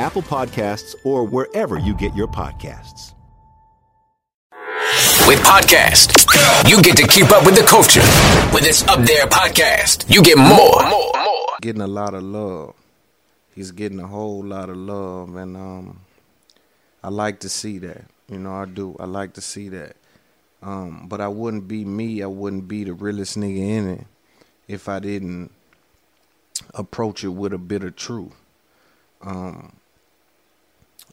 Apple Podcasts, or wherever you get your podcasts. With podcast, you get to keep up with the culture. With this Up There podcast, you get more, more, more. Getting a lot of love. He's getting a whole lot of love, and um, I like to see that. You know, I do. I like to see that. Um, but I wouldn't be me. I wouldn't be the realest nigga in it if I didn't approach it with a bit of truth. Um,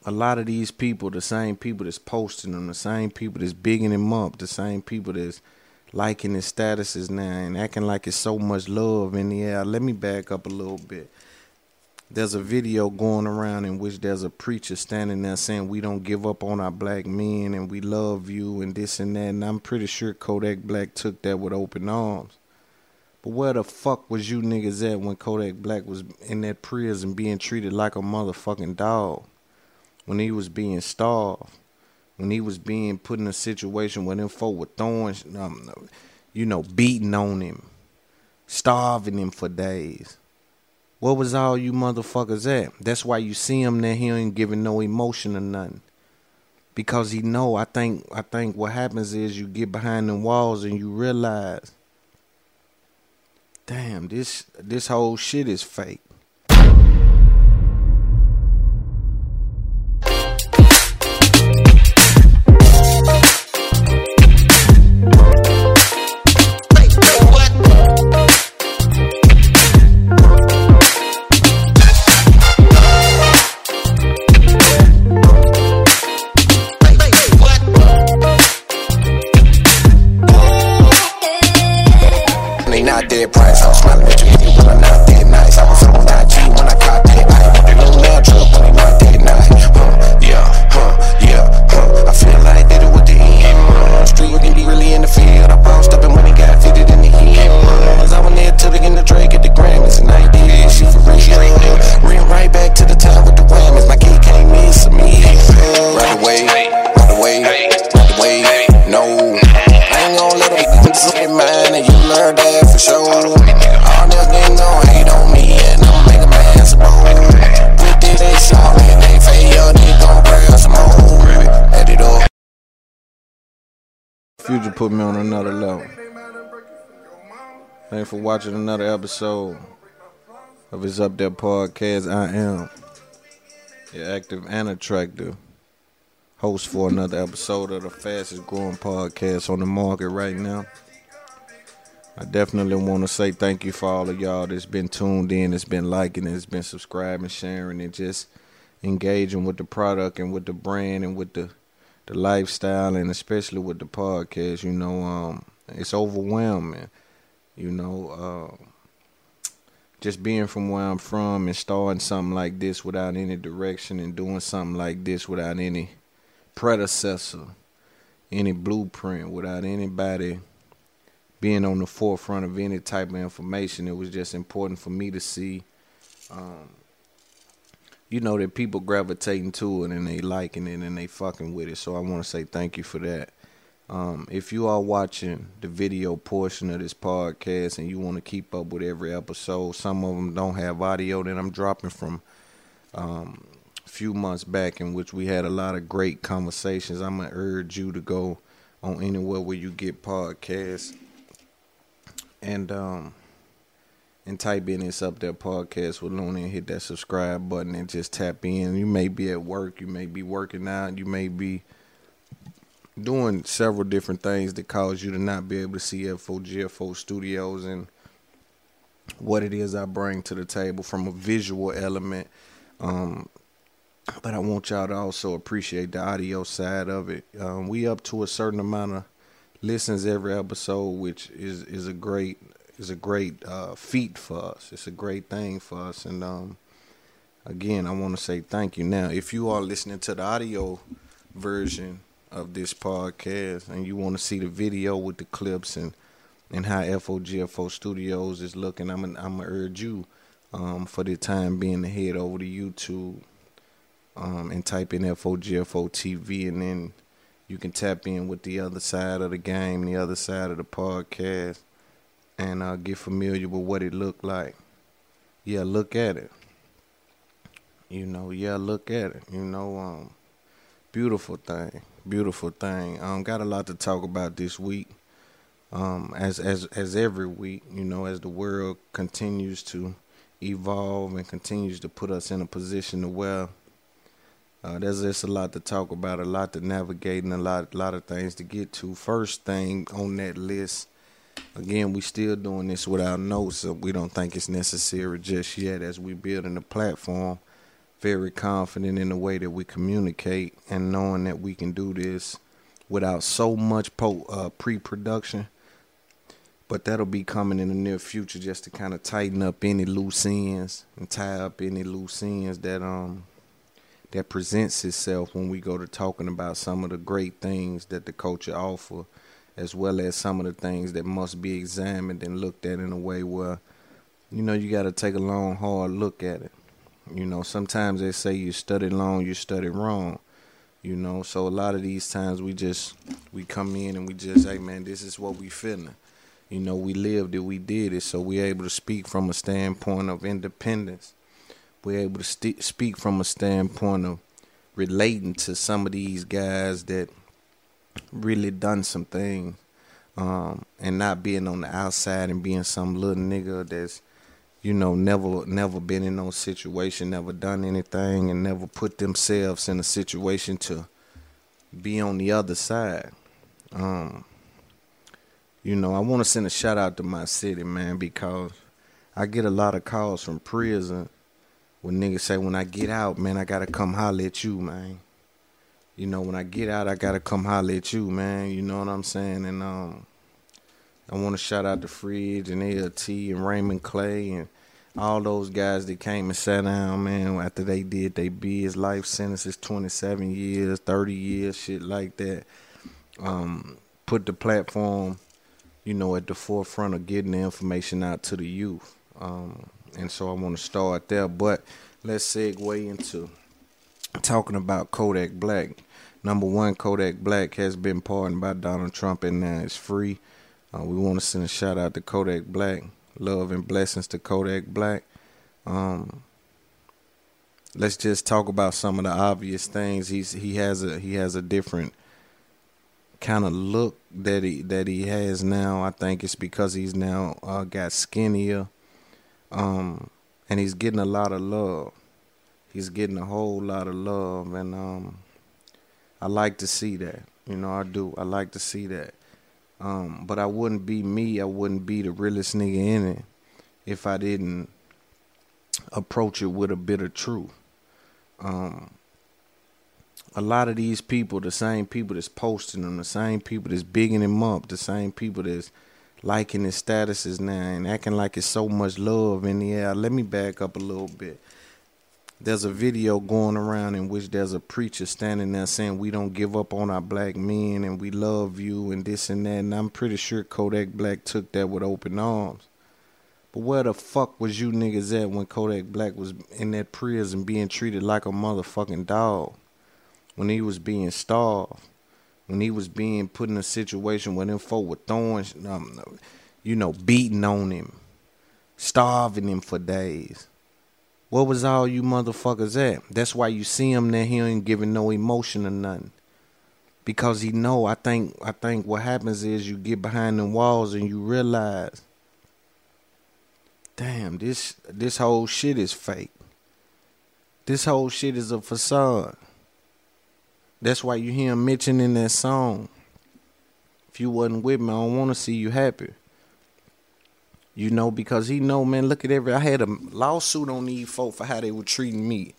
a lot of these people, the same people that's posting them, the same people that's bigging him up, the same people that's liking his statuses now and acting like it's so much love in the air. Let me back up a little bit. There's a video going around in which there's a preacher standing there saying we don't give up on our black men and we love you and this and that. And I'm pretty sure Kodak Black took that with open arms. But where the fuck was you niggas at when Kodak Black was in that prison being treated like a motherfucking dog? When he was being starved, when he was being put in a situation where them folk were throwing, um, you know, beating on him, starving him for days. What was all you motherfuckers at? That's why you see him there. He ain't giving no emotion or nothing. Because he know. I think. I think what happens is you get behind the walls and you realize, damn, this this whole shit is fake. Put me on another level. Thanks for watching another episode of his Up There podcast. I am your active and attractive host for another episode of the fastest growing podcast on the market right now. I definitely want to say thank you for all of y'all that's been tuned in, that's been liking, that's been subscribing, sharing, and just engaging with the product and with the brand and with the the lifestyle and especially with the podcast. You know, um, it's overwhelming. You know, uh, just being from where I'm from and starting something like this without any direction and doing something like this without any predecessor, any blueprint, without anybody being on the forefront of any type of information. It was just important for me to see um, you know that people gravitating to it and they liking it and they fucking with it. So I want to say thank you for that. Um, if you are watching the video portion of this podcast and you want to keep up with every episode, some of them don't have audio that I'm dropping from um, a few months back, in which we had a lot of great conversations. I'm gonna urge you to go on anywhere where you get podcasts and um, and type in this up there podcast with Luna and hit that subscribe button and just tap in. You may be at work, you may be working out, you may be doing several different things that cause you to not be able to see FOGFO Studios and what it is I bring to the table from a visual element. Um, but I want y'all to also appreciate the audio side of it. Um, we up to a certain amount of listens every episode, which is is a great is a great uh, feat for us. It's a great thing for us, and um, again, I want to say thank you. Now, if you are listening to the audio version of this podcast and you want to see the video with the clips and and how FOGFO Studios is looking, I'm gonna, I'm urge you um, for the time being to head over to YouTube um, and type in FOGFO TV, and then you can tap in with the other side of the game, the other side of the podcast, and uh, get familiar with what it looked like. Yeah, look at it. You know, yeah, look at it. You know, um, beautiful thing, beautiful thing. Um, got a lot to talk about this week. Um, as as as every week, you know, as the world continues to evolve and continues to put us in a position to where uh, there's just a lot to talk about, a lot to navigate, and a lot, lot of things to get to. First thing on that list, again, we still doing this without notes, so we don't think it's necessary just yet. As we building a platform, very confident in the way that we communicate, and knowing that we can do this without so much po- uh, pre-production. But that'll be coming in the near future, just to kind of tighten up any loose ends and tie up any loose ends that um that presents itself when we go to talking about some of the great things that the culture offer, as well as some of the things that must be examined and looked at in a way where, you know, you got to take a long, hard look at it. You know, sometimes they say you study long, you study wrong. You know, so a lot of these times we just we come in and we just, hey man, this is what we feeling. You know, we lived it, we did it, so we're able to speak from a standpoint of independence we're able to st- speak from a standpoint of relating to some of these guys that really done some things um, and not being on the outside and being some little nigga that's you know never never been in no situation never done anything and never put themselves in a situation to be on the other side um, you know i want to send a shout out to my city man because i get a lot of calls from prison when niggas say when I get out, man, I gotta come holler at you, man. You know, when I get out, I gotta come holler at you, man. You know what I'm saying? And um, I want to shout out the Fridge and ALT and Raymond Clay and all those guys that came and sat down, man. After they did they biz life sentences, 27 years, 30 years, shit like that. Um, put the platform, you know, at the forefront of getting the information out to the youth. Um, and so I want to start there. But let's segue into talking about Kodak Black. Number one, Kodak Black has been pardoned by Donald Trump and now it's free. Uh, we want to send a shout out to Kodak Black. Love and blessings to Kodak Black. Um, let's just talk about some of the obvious things. He's he has a he has a different kind of look that he that he has now. I think it's because he's now uh, got skinnier. Um, and he's getting a lot of love. He's getting a whole lot of love, and um, I like to see that. You know, I do. I like to see that. Um, but I wouldn't be me. I wouldn't be the realest nigga in it if I didn't approach it with a bit of truth. Um, a lot of these people, the same people that's posting them, the same people that's bigging him up, the same people that's liking his statuses now and acting like it's so much love in the air. Let me back up a little bit. There's a video going around in which there's a preacher standing there saying we don't give up on our black men and we love you and this and that. And I'm pretty sure Kodak Black took that with open arms. But where the fuck was you niggas at when Kodak Black was in that prison being treated like a motherfucking dog? When he was being starved? When he was being put in a situation where them folk were throwing, um, you know, beating on him, starving him for days. What was all you motherfuckers at? That's why you see him there. He ain't giving no emotion or nothing. Because he know. I think. I think what happens is you get behind them walls and you realize, damn, this this whole shit is fake. This whole shit is a facade. That's why you hear him mentioning that song. If you wasn't with me, I don't want to see you happy. You know, because he know, man, look at every I had a lawsuit on these folk for how they were treating me.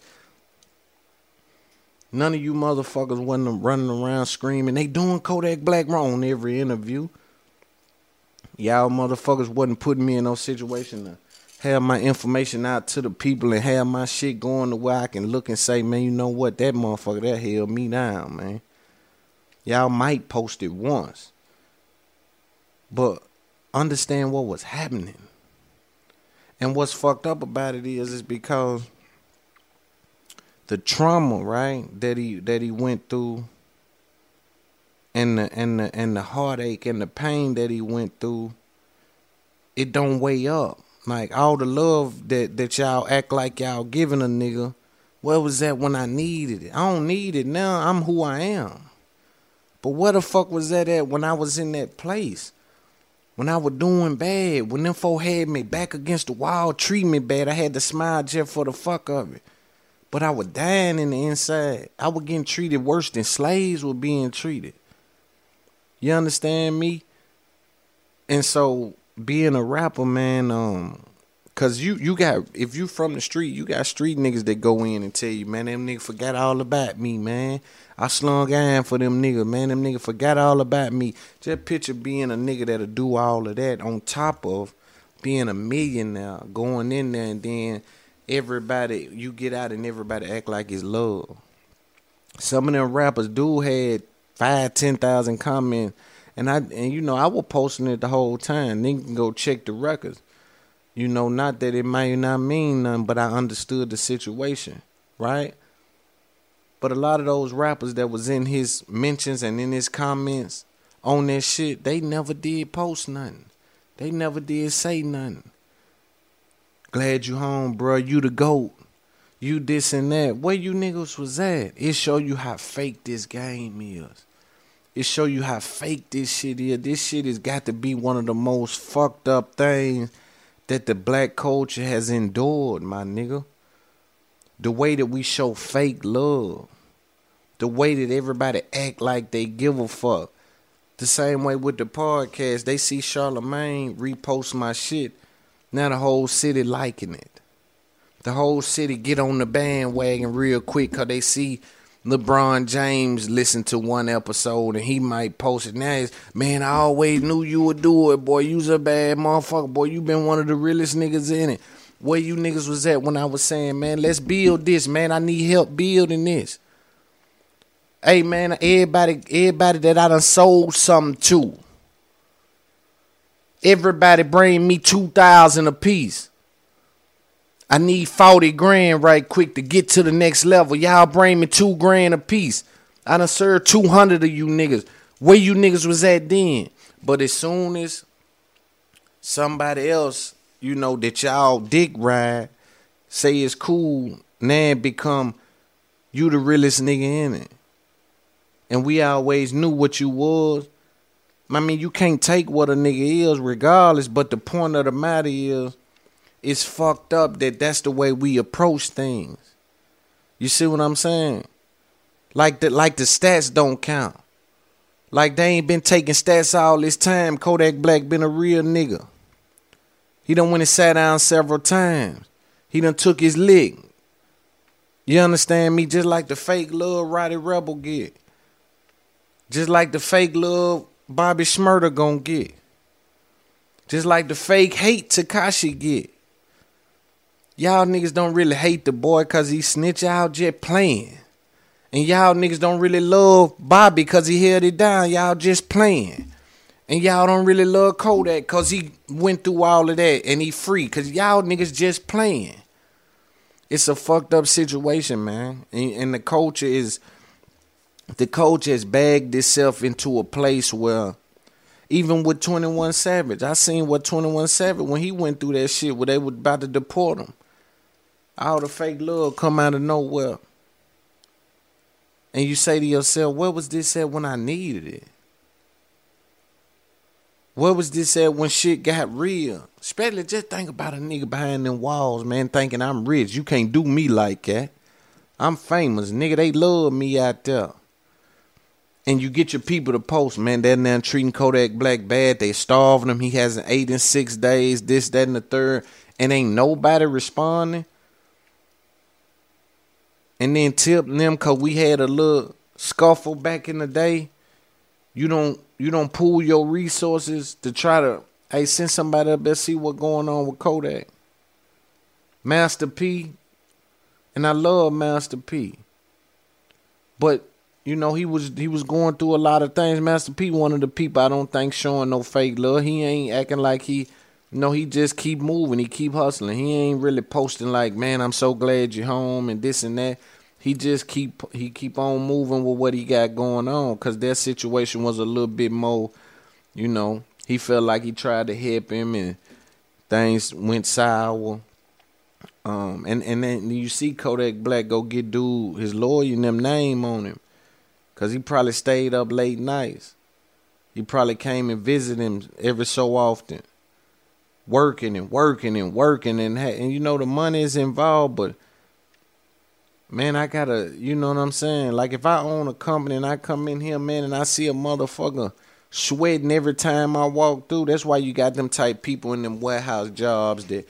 None of you motherfuckers wasn't running around screaming, they doing Kodak Black wrong in every interview. Y'all motherfuckers wasn't putting me in no situation to have my information out to the people and have my shit going to where I can look and say, man, you know what, that motherfucker that held me down, man. Y'all might post it once. But understand what was happening. And what's fucked up about it is is because the trauma, right, that he that he went through and the and the and the heartache and the pain that he went through, it don't weigh up. Like all the love that that y'all act like y'all giving a nigga, where was that when I needed it? I don't need it now. I'm who I am. But where the fuck was that at when I was in that place? When I was doing bad, when them folk had me back against the wall, treating me bad, I had to smile just for the fuck of it. But I was dying in the inside. I was getting treated worse than slaves were being treated. You understand me? And so being a rapper, man, um, cause you you got if you from the street, you got street niggas that go in and tell you, man, them niggas forgot all about me, man. I slung iron for them niggas, man. Them niggas forgot all about me. Just picture being a nigga that'll do all of that on top of being a millionaire, going in there and then everybody you get out and everybody act like it's love. Some of them rappers do had five, ten thousand comments, and I and you know I was posting it the whole time. Then you can go check the records. You know, not that it might not mean nothing, but I understood the situation, right? But a lot of those rappers that was in his mentions and in his comments on that shit, they never did post nothing. They never did say nothing. Glad you home, bro. You the goat. You this and that. Where you niggas was at? It show you how fake this game is. It show you how fake this shit is. This shit has got to be one of the most fucked up things that the black culture has endured, my nigga. The way that we show fake love. The way that everybody act like they give a fuck. The same way with the podcast. They see Charlemagne repost my shit. Now the whole city liking it. The whole city get on the bandwagon real quick cause they see LeBron James listened to one episode and he might post it. Now it's, man, I always knew you would do it, boy. You's a bad motherfucker, boy. You been one of the realest niggas in it. Where you niggas was at when I was saying, man, let's build this, man. I need help building this. Hey man, everybody, everybody that I done sold something to. Everybody bring me two thousand a piece. I need 40 grand right quick to get to the next level. Y'all bring me two grand a piece. I done served 200 of you niggas. Where you niggas was at then? But as soon as somebody else, you know, that y'all dick ride, say it's cool, now become you the realest nigga in it. And we always knew what you was. I mean, you can't take what a nigga is regardless, but the point of the matter is, it's fucked up that that's the way we approach things. You see what I'm saying? Like the like the stats don't count. Like they ain't been taking stats all this time. Kodak Black been a real nigga. He done went and sat down several times. He done took his lick. You understand me? Just like the fake love Roddy Rebel get. Just like the fake love Bobby Shmurda gonna get. Just like the fake hate Tekashi get. Y'all niggas don't really hate the boy cause he snitch out just playing. And y'all niggas don't really love Bobby cause he held it down. Y'all just playing. And y'all don't really love Kodak cause he went through all of that and he free. Cause y'all niggas just playing. It's a fucked up situation, man. And, and the culture is the culture has bagged itself into a place where even with 21 Savage, I seen what 21 Savage when he went through that shit where they were about to deport him. All the fake love come out of nowhere. And you say to yourself, where was this at when I needed it? Where was this at when shit got real? Especially just think about a nigga behind them walls, man, thinking I'm rich. You can't do me like that. I'm famous. Nigga, they love me out there. And you get your people to post, man, they're now treating Kodak Black bad. They starving him. He has an eight and six days, this, that, and the third. And ain't nobody responding. And then tip them cause we had a little scuffle back in the day. You don't you don't pool your resources to try to hey send somebody up there see what going on with Kodak. Master P, and I love Master P. But you know he was he was going through a lot of things. Master P, one of the people I don't think showing no fake love. He ain't acting like he, know, he just keep moving. He keep hustling. He ain't really posting like, man, I'm so glad you're home and this and that he just keep he keep on moving with what he got going on because their situation was a little bit more, you know. He felt like he tried to help him and things went sour. Um, and and then you see Kodak Black go get dude his lawyer and them name on him, cause he probably stayed up late nights. He probably came and visited him every so often, working and working and working and and you know the money is involved, but man, I gotta, you know what I'm saying? Like if I own a company and I come in here, man, and I see a motherfucker sweating every time I walk through, that's why you got them type people in them warehouse jobs that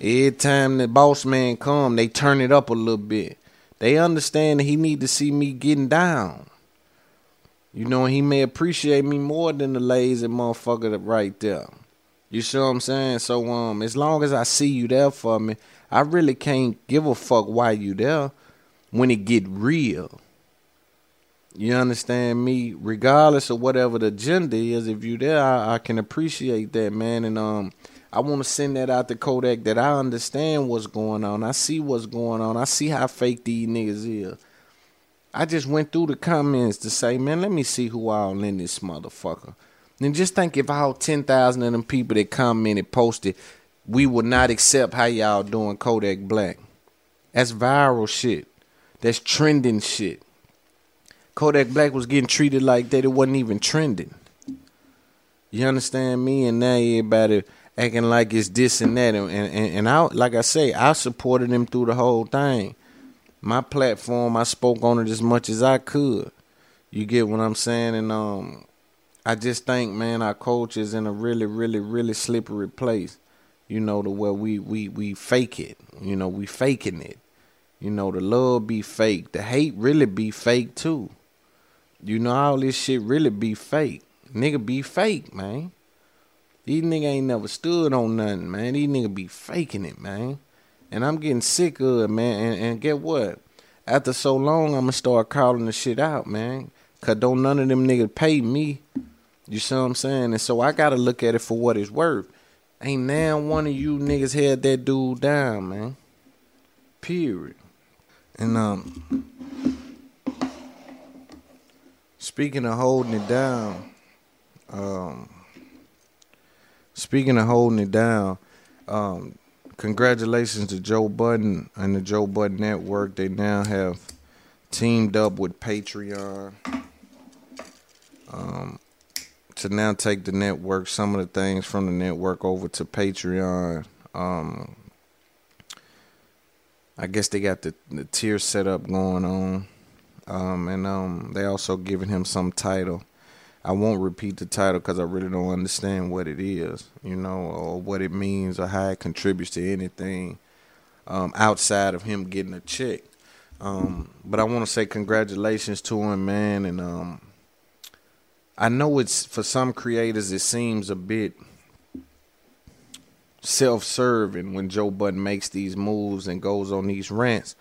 every time the boss man come, they turn it up a little bit. They understand that he need to see me getting down. You know, he may appreciate me more than the lazy motherfucker right there. You see what I'm saying? So um, as long as I see you there for me, I really can't give a fuck why you there when it get real. You understand me? Regardless of whatever the agenda is, if you there, I, I can appreciate that, man. And um, I want to send that out to Kodak that I understand what's going on. I see what's going on. I see how fake these niggas is. I just went through the comments to say, man, let me see who all in this motherfucker. And just think if all 10,000 of them people that commented, posted, we would not accept how y'all doing Kodak Black. That's viral shit. That's trending shit. Kodak Black was getting treated like that. It wasn't even trending. You understand me? And now everybody acting like it's this and that. And, and, and I, like I say, I supported him through the whole thing. My platform, I spoke on it as much as I could. You get what I'm saying? And um, I just think, man, our culture is in a really, really, really slippery place. You know, to where we we we fake it. You know, we faking it. You know, the love be fake. The hate really be fake too. You know, all this shit really be fake. Nigga be fake, man. These nigga ain't never stood on nothing, man. These nigga be faking it, man. And I'm getting sick of it, man. And, and get what? After so long, I'ma start calling the shit out, man. Cause don't none of them niggas pay me. You see what I'm saying? And so I gotta look at it for what it's worth. Ain't now one of you niggas had that dude down, man. Period. And um, speaking of holding it down, um, speaking of holding it down, um, congratulations to Joe Budden and the Joe Budden Network. They now have teamed up with Patreon um, to now take the network, some of the things from the network over to Patreon. Um, I guess they got the, the tier setup going on. Um, and um, they also giving him some title. I won't repeat the title because I really don't understand what it is, you know, or what it means or how it contributes to anything um, outside of him getting a check. Um, but I want to say congratulations to him, man. And um, I know it's for some creators, it seems a bit self-serving when Joe Budden makes these moves and goes on these rants.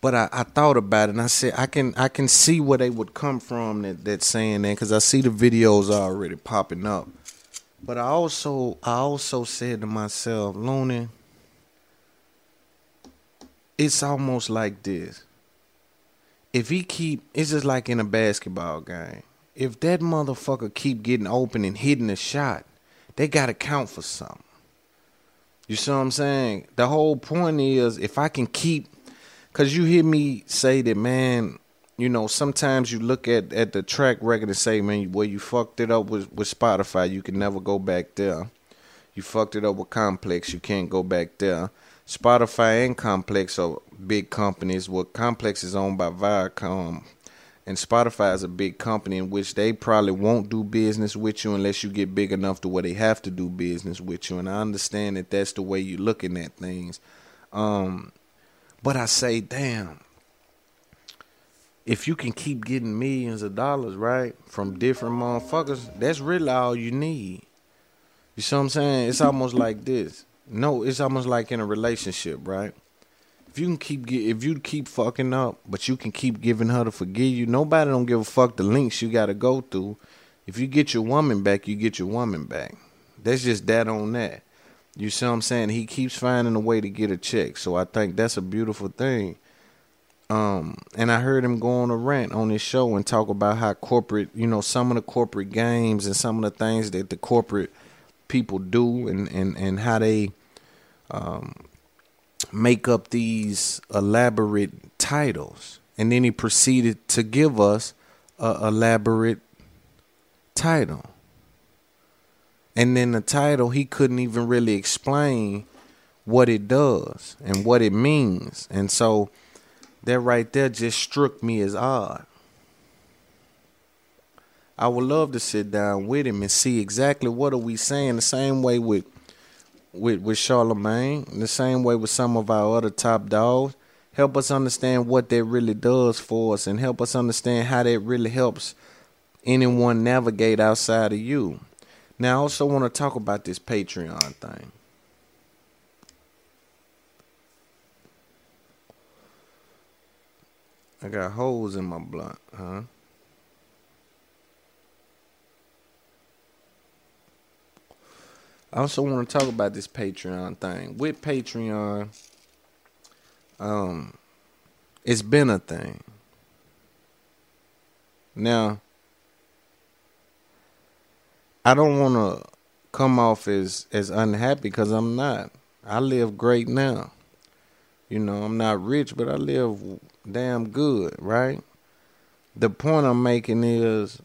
But I, I thought about it and I said I can I can see where they would come from that that saying that because I see the videos already popping up. But I also I also said to myself, Looney, it's almost like this. If he keep it's just like in a basketball game. If that motherfucker keep getting open and hitting a shot, they gotta count for something. You see what I'm saying? The whole point is if I can keep cause you hear me say that man, you know, sometimes you look at, at the track record and say, man, where you fucked it up with, with Spotify, you can never go back there. You fucked it up with Complex, you can't go back there. Spotify and Complex are big companies. Well, Complex is owned by Viacom, and Spotify is a big company in which they probably won't do business with you unless you get big enough to where they have to do business with you. And I understand that that's the way you're looking at things. Um, but I say, damn, if you can keep getting millions of dollars, right, from different motherfuckers, that's really all you need. You see what I'm saying? It's almost like this. No, it's almost like in a relationship, right? If you can keep get, if you keep fucking up, but you can keep giving her to forgive you, nobody don't give a fuck the links you got to go through. If you get your woman back, you get your woman back. That's just that on that. You see what I'm saying? He keeps finding a way to get a check. So I think that's a beautiful thing. Um, and I heard him go on a rant on his show and talk about how corporate, you know, some of the corporate games and some of the things that the corporate people do and, and, and how they um, make up these elaborate titles. And then he proceeded to give us a elaborate title. And then the title, he couldn't even really explain what it does and what it means. And so that right there just struck me as odd. I would love to sit down with him and see exactly what are we saying. The same way with with with Charlemagne, the same way with some of our other top dogs. Help us understand what that really does for us, and help us understand how that really helps anyone navigate outside of you. Now, I also want to talk about this Patreon thing. I got holes in my blunt, huh? I also want to talk about this Patreon thing. With Patreon, um, it's been a thing. Now, I don't want to come off as as unhappy because I'm not. I live great now. You know, I'm not rich, but I live damn good, right? The point I'm making is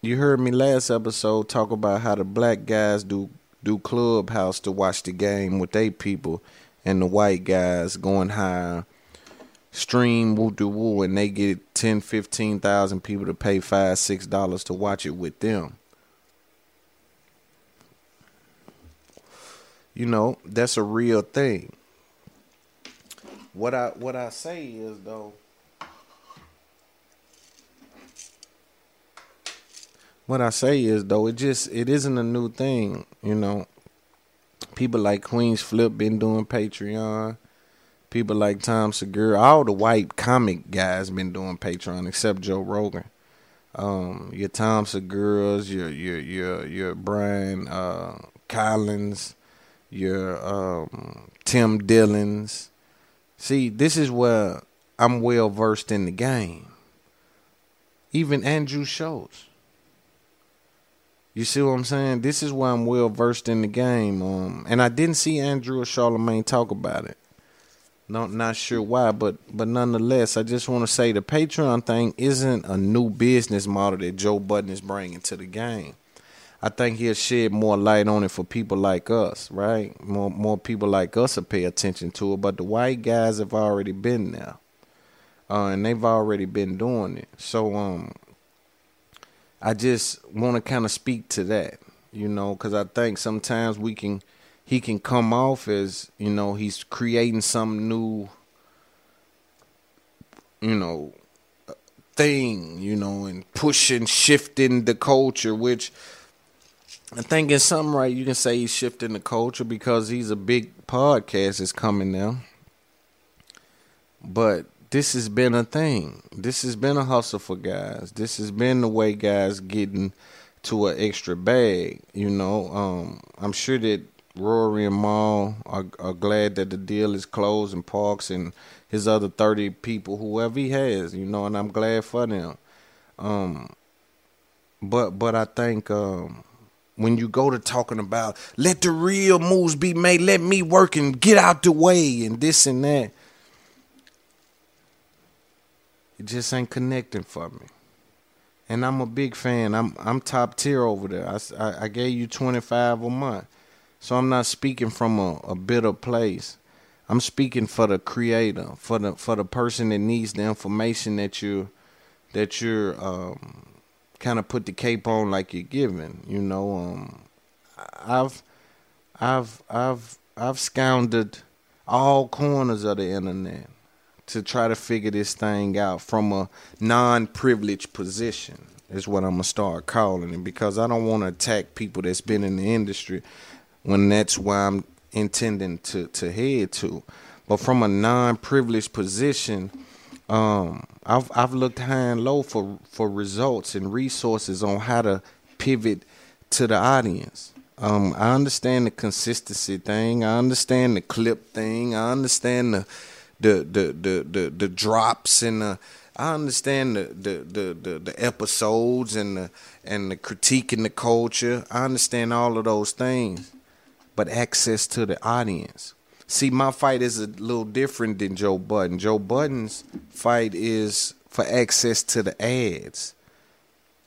you heard me last episode talk about how the black guys do do clubhouse to watch the game with they people and the white guys going high stream woo do woo and they get 10 15,000 people to pay 5 6 dollars to watch it with them. You know that's a real thing. What i what i say is though what I say is though, it just it isn't a new thing, you know. People like Queen's Flip been doing Patreon. People like Tom Segura, all the white comic guys been doing Patreon except Joe Rogan. Um, your Tom Segura's, your your your your Bryan uh, Callens, your um, Tim Dillons. See, this is where I'm well versed in the game. Even Andrew Schulz. You see what I'm saying? This is why I'm well versed in the game. Um, and I didn't see Andrew or Charlemagne talk about it. Not not sure why, but but nonetheless, I just want to say the Patreon thing isn't a new business model that Joe Budden is bringing to the game. I think he'll shed more light on it for people like us, right? More more people like us will pay attention to it. But the white guys have already been there, uh, and they've already been doing it. So um, I just want to kind of speak to that, you know, because I think sometimes we can, he can come off as, you know, he's creating some new, you know, thing, you know, and pushing, shifting the culture, which I think in some right you can say he's shifting the culture because he's a big podcast that's coming now. but this has been a thing. This has been a hustle for guys. This has been the way guys getting to an extra bag. You know, um, I'm sure that Rory and Mal are, are glad that the deal is closed and Parks and his other 30 people, whoever he has, you know, and I'm glad for them. Um, but but I think um, when you go to talking about let the real moves be made, let me work and get out the way and this and that, it just ain't connecting for me. And I'm a big fan. I'm I'm top tier over there. I, I, I gave you 25 a month. So I'm not speaking from a, a bitter place. I'm speaking for the creator, for the for the person that needs the information that you that you're um, kind of put the cape on like you're giving. You know, um, I've I've I've I've scounded all corners of the internet to try to figure this thing out from a non-privileged position. Is what I'm gonna start calling it because I don't want to attack people that's been in the industry when that's where I'm intending to to head to. But from a non-privileged position, um, I've I've looked high and low for for results and resources on how to pivot to the audience. Um, I understand the consistency thing. I understand the clip thing. I understand the the the the the, drops and the I understand the, the the, the the episodes and the and the critique in the culture. I understand all of those things but access to the audience. See, my fight is a little different than Joe Budden. Joe Budden's fight is for access to the ads.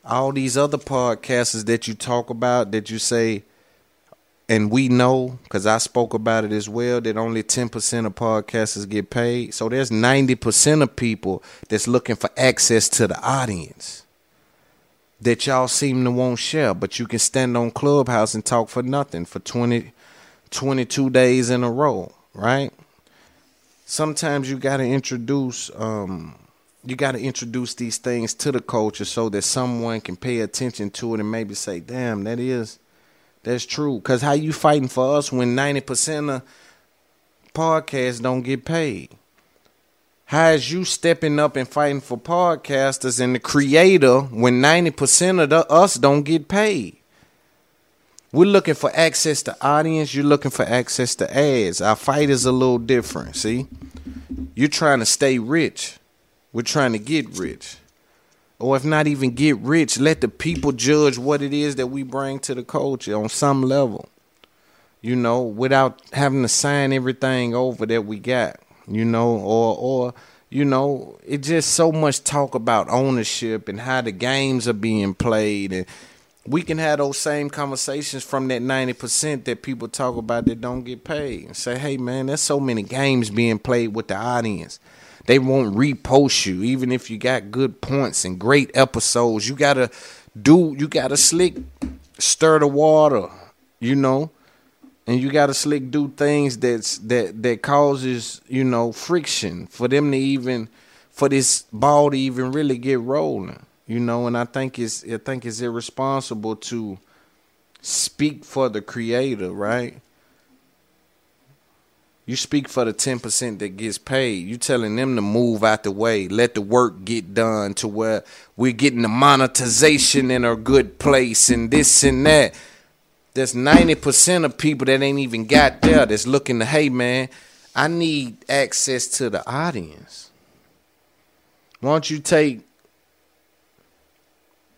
All these other podcasters that you talk about, that you say, and we know, because I spoke about it as well, that only 10% of podcasters get paid. So there's 90% of people that's looking for access to the audience that y'all seem to won't share, but you can stand on Clubhouse and talk for nothing for 20, 22 days in a row, right? Sometimes you got to introduce um, you got to introduce these things to the culture so that someone can pay attention to it and maybe say, "Damn, that is that's true." Cuz how you fighting for us when 90% of podcasts don't get paid? How is you stepping up and fighting for podcasters and the creator when 90% of the, us don't get paid? We're looking for access to audience. You're looking for access to ads. Our fight is a little different. See, you're trying to stay rich. We're trying to get rich. Or if not even get rich, let the people judge what it is that we bring to the culture on some level. You know, without having to sign everything over that we got. You know, or or you know, it's just so much talk about ownership and how the games are being played and we can have those same conversations from that 90% that people talk about that don't get paid and say, hey, man, there's so many games being played with the audience. They won't repost you, even if you got good points and great episodes. You got to do, you got to slick stir the water, you know, and you got to slick do things that's that that causes, you know, friction for them to even, for this ball to even really get rolling you know, and I think it's I think it's irresponsible to speak for the creator, right? You speak for the ten percent that gets paid. You telling them to move out the way, let the work get done to where we're getting the monetization in a good place and this and that. There's ninety percent of people that ain't even got there that's looking to, hey man, I need access to the audience. Why don't you take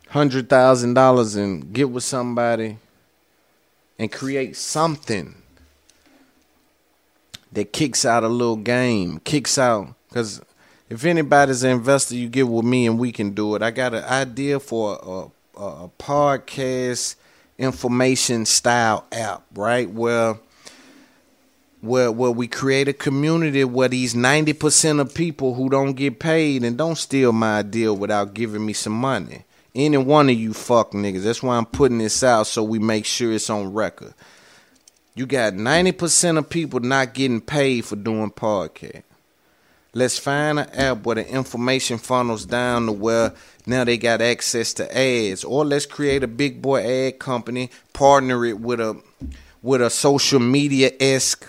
hundred thousand dollars and get with somebody and create something that kicks out a little game, kicks out because if anybody's an investor, you get with me and we can do it. I got an idea for a, a, a podcast information style app, right? Where where where we create a community where these 90% of people who don't get paid and don't steal my idea without giving me some money any one of you fuck niggas. That's why I'm putting this out so we make sure it's on record. You got 90% of people not getting paid for doing podcast. Let's find an app where the information funnels down to where now they got access to ads. Or let's create a big boy ad company, partner it with a with a social media esque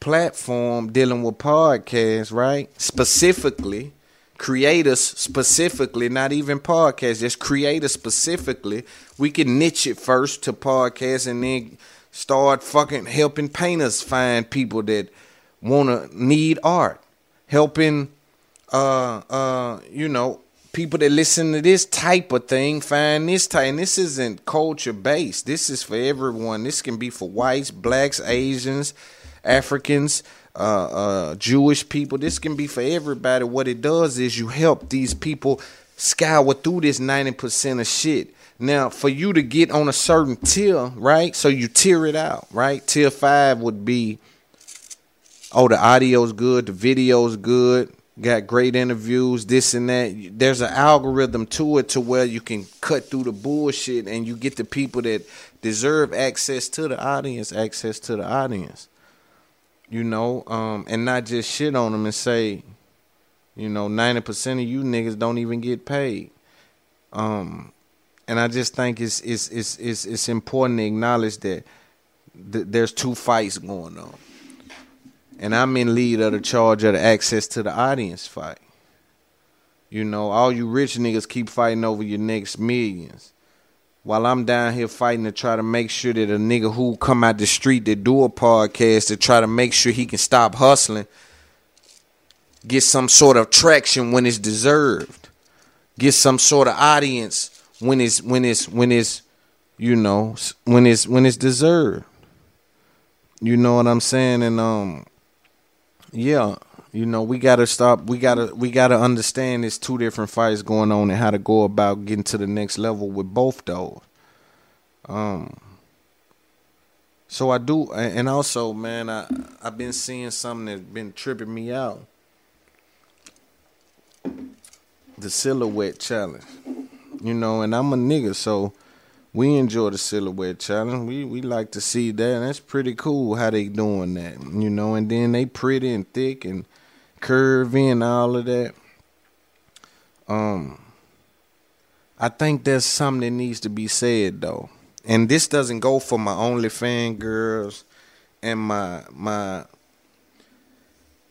platform dealing with podcasts, right? Specifically, creators specifically, not even podcasts, just creators specifically. We can niche it first to podcasts and then start fucking helping painters find people that wanna need art. Helping uh uh you know people that listen to this type of thing find this type and this isn't culture based. This is for everyone. This can be for whites blacks asians africans uh, uh, jewish people. This can be for everybody. What it does is you help these people scour through this 90% of shit now for you to get on a certain tier right so you tier it out right tier five would be oh the audio's good the video's good got great interviews, this and that. There's an algorithm to it to where you can cut through the bullshit and you get the people that deserve access to the audience, access to the audience. You know, um, and not just shit on them and say, you know, ninety percent of you niggas don't even get paid. Um, and I just think it's it's it's it's, it's important to acknowledge that th- there's two fights going on and I'm in lead of the charge of the access to the audience fight. You know, all you rich niggas keep fighting over your next millions. While I'm down here fighting to try to make sure that a nigga who come out the street to do a podcast to try to make sure he can stop hustling, get some sort of traction when it's deserved, get some sort of audience when it's when it's when it's you know when it's when it's deserved. You know what I'm saying? And um yeah, you know, we gotta stop. We gotta we gotta understand there's two different fights going on and how to go about getting to the next level with both those. Um. So I do, and also, man, I I've been seeing something that's been tripping me out. The silhouette challenge, you know, and I'm a nigga, so we enjoy the silhouette challenge. We we like to see that. That's pretty cool how they doing that, you know. And then they pretty and thick and curvy and all of that. Um, I think there's something that needs to be said though, and this doesn't go for my OnlyFans girls and my my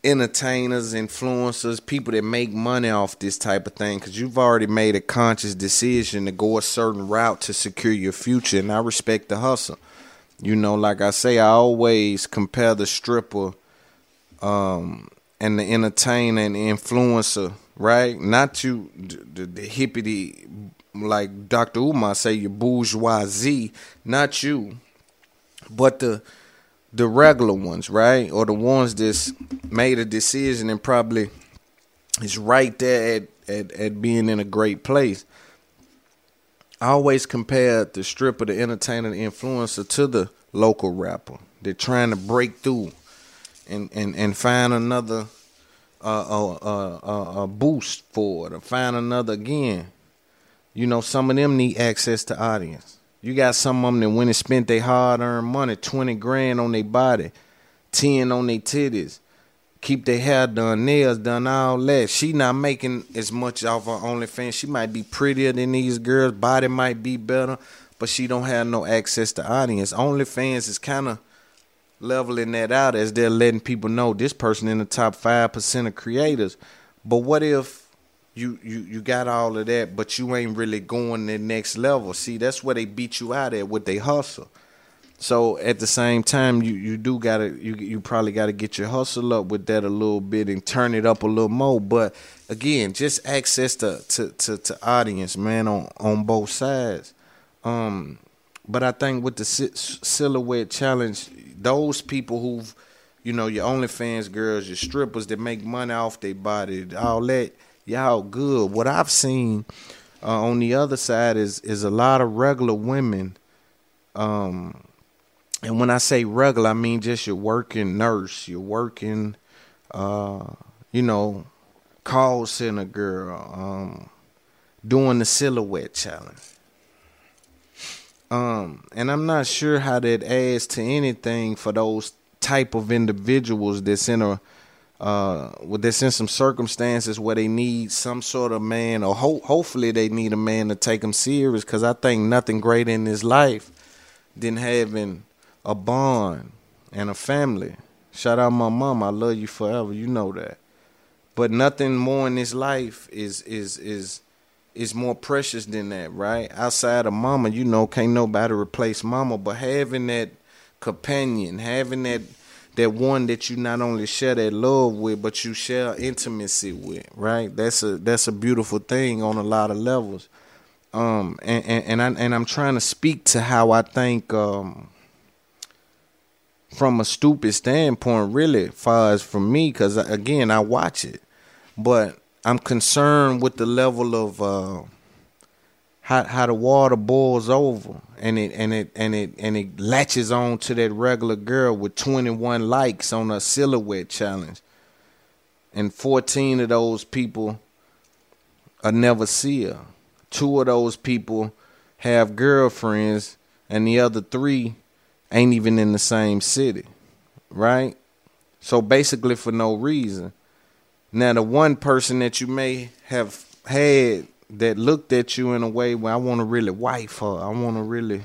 entertainers, influencers, people that make money off this type of thing because you've already made a conscious decision to go a certain route to secure your future. And I respect the hustle. You know, like I say, I always compare the stripper um, and the entertainer and the influencer, right? Not you, the, the hippity, like Dr. Umar say, your bourgeoisie, not you, but the the regular ones, right? Or the ones that's made a decision and probably is right there at, at, at being in a great place. I always compare the stripper, the entertainer, the influencer to the local rapper. They're trying to break through and, and, and find another uh, uh, uh, uh, boost for it or find another again. You know, some of them need access to audience. You got some of them that went and spent their hard earned money, 20 grand on their body, 10 on their titties, keep their hair done, nails done, all that. She not making as much off her OnlyFans. She might be prettier than these girls, body might be better, but she don't have no access to audience. OnlyFans is kind of leveling that out as they're letting people know this person in the top 5% of creators. But what if you you you got all of that, but you ain't really going the next level. See, that's where they beat you out at with they hustle. So at the same time, you you do gotta you you probably gotta get your hustle up with that a little bit and turn it up a little more. But again, just access to to to, to audience, man, on on both sides. Um, but I think with the silhouette challenge, those people who've you know your OnlyFans girls, your strippers that make money off their body, all that y'all good. What I've seen uh, on the other side is is a lot of regular women. Um, and when I say regular, I mean just your working nurse, your working, uh, you know, call center girl, um, doing the silhouette challenge. Um, and I'm not sure how that adds to anything for those type of individuals that's in a uh, well, there's in some circumstances where they need some sort of man, or ho- hopefully they need a man to take them serious. Because I think nothing great in this life than having a bond and a family. Shout out my mom. I love you forever. You know that. But nothing more in this life is is is is more precious than that, right? Outside of mama, you know, can't nobody replace mama. But having that companion, having that that one that you not only share that love with, but you share intimacy with, right? That's a that's a beautiful thing on a lot of levels. Um, and and and, I, and I'm trying to speak to how I think um, from a stupid standpoint, really, far as for me, because again, I watch it but I'm concerned with the level of uh, how how the water boils over and it and it and it and it latches on to that regular girl with 21 likes on a silhouette challenge, and 14 of those people I never see her. Two of those people have girlfriends, and the other three ain't even in the same city, right? So basically, for no reason. Now, the one person that you may have had that looked at you in a way where I want to really wife her, I want to really,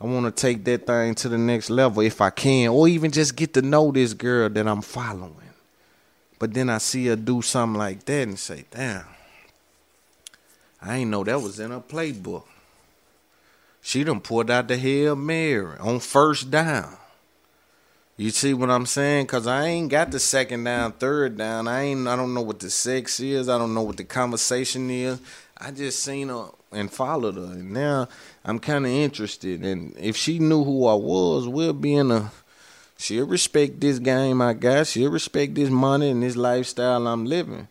I want to take that thing to the next level if I can, or even just get to know this girl that I'm following. But then I see her do something like that and say, damn, I ain't know that was in her playbook. She done pulled out the Hail Mary on first down. You see what I'm saying? Cause I ain't got the second down, third down. I ain't. I don't know what the sex is. I don't know what the conversation is. I just seen her and followed her, and now I'm kind of interested. And if she knew who I was, we'll be in a. She'll respect this game I got. She'll respect this money and this lifestyle I'm living.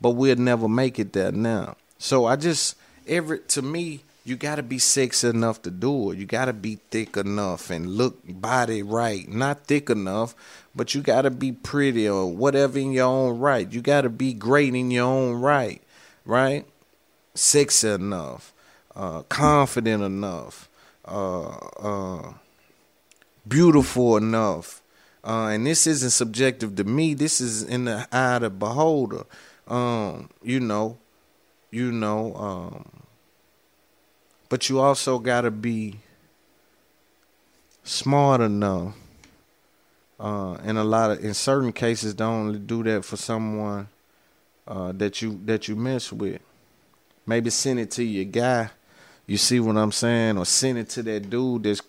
But we'll never make it there now. So I just every to me you got to be sexy enough to do it. You got to be thick enough and look body right. Not thick enough, but you got to be pretty or whatever in your own right. You got to be great in your own right, right? Sexy enough, uh, confident enough, uh, uh, beautiful enough. Uh, and this isn't subjective to me. This is in the eye of the beholder. Um, you know, you know, um, but you also got to be smart enough. Uh, in a lot of, in certain cases, don't do that for someone uh, that you that you mess with. Maybe send it to your guy. You see what I'm saying, or send it to that dude that's,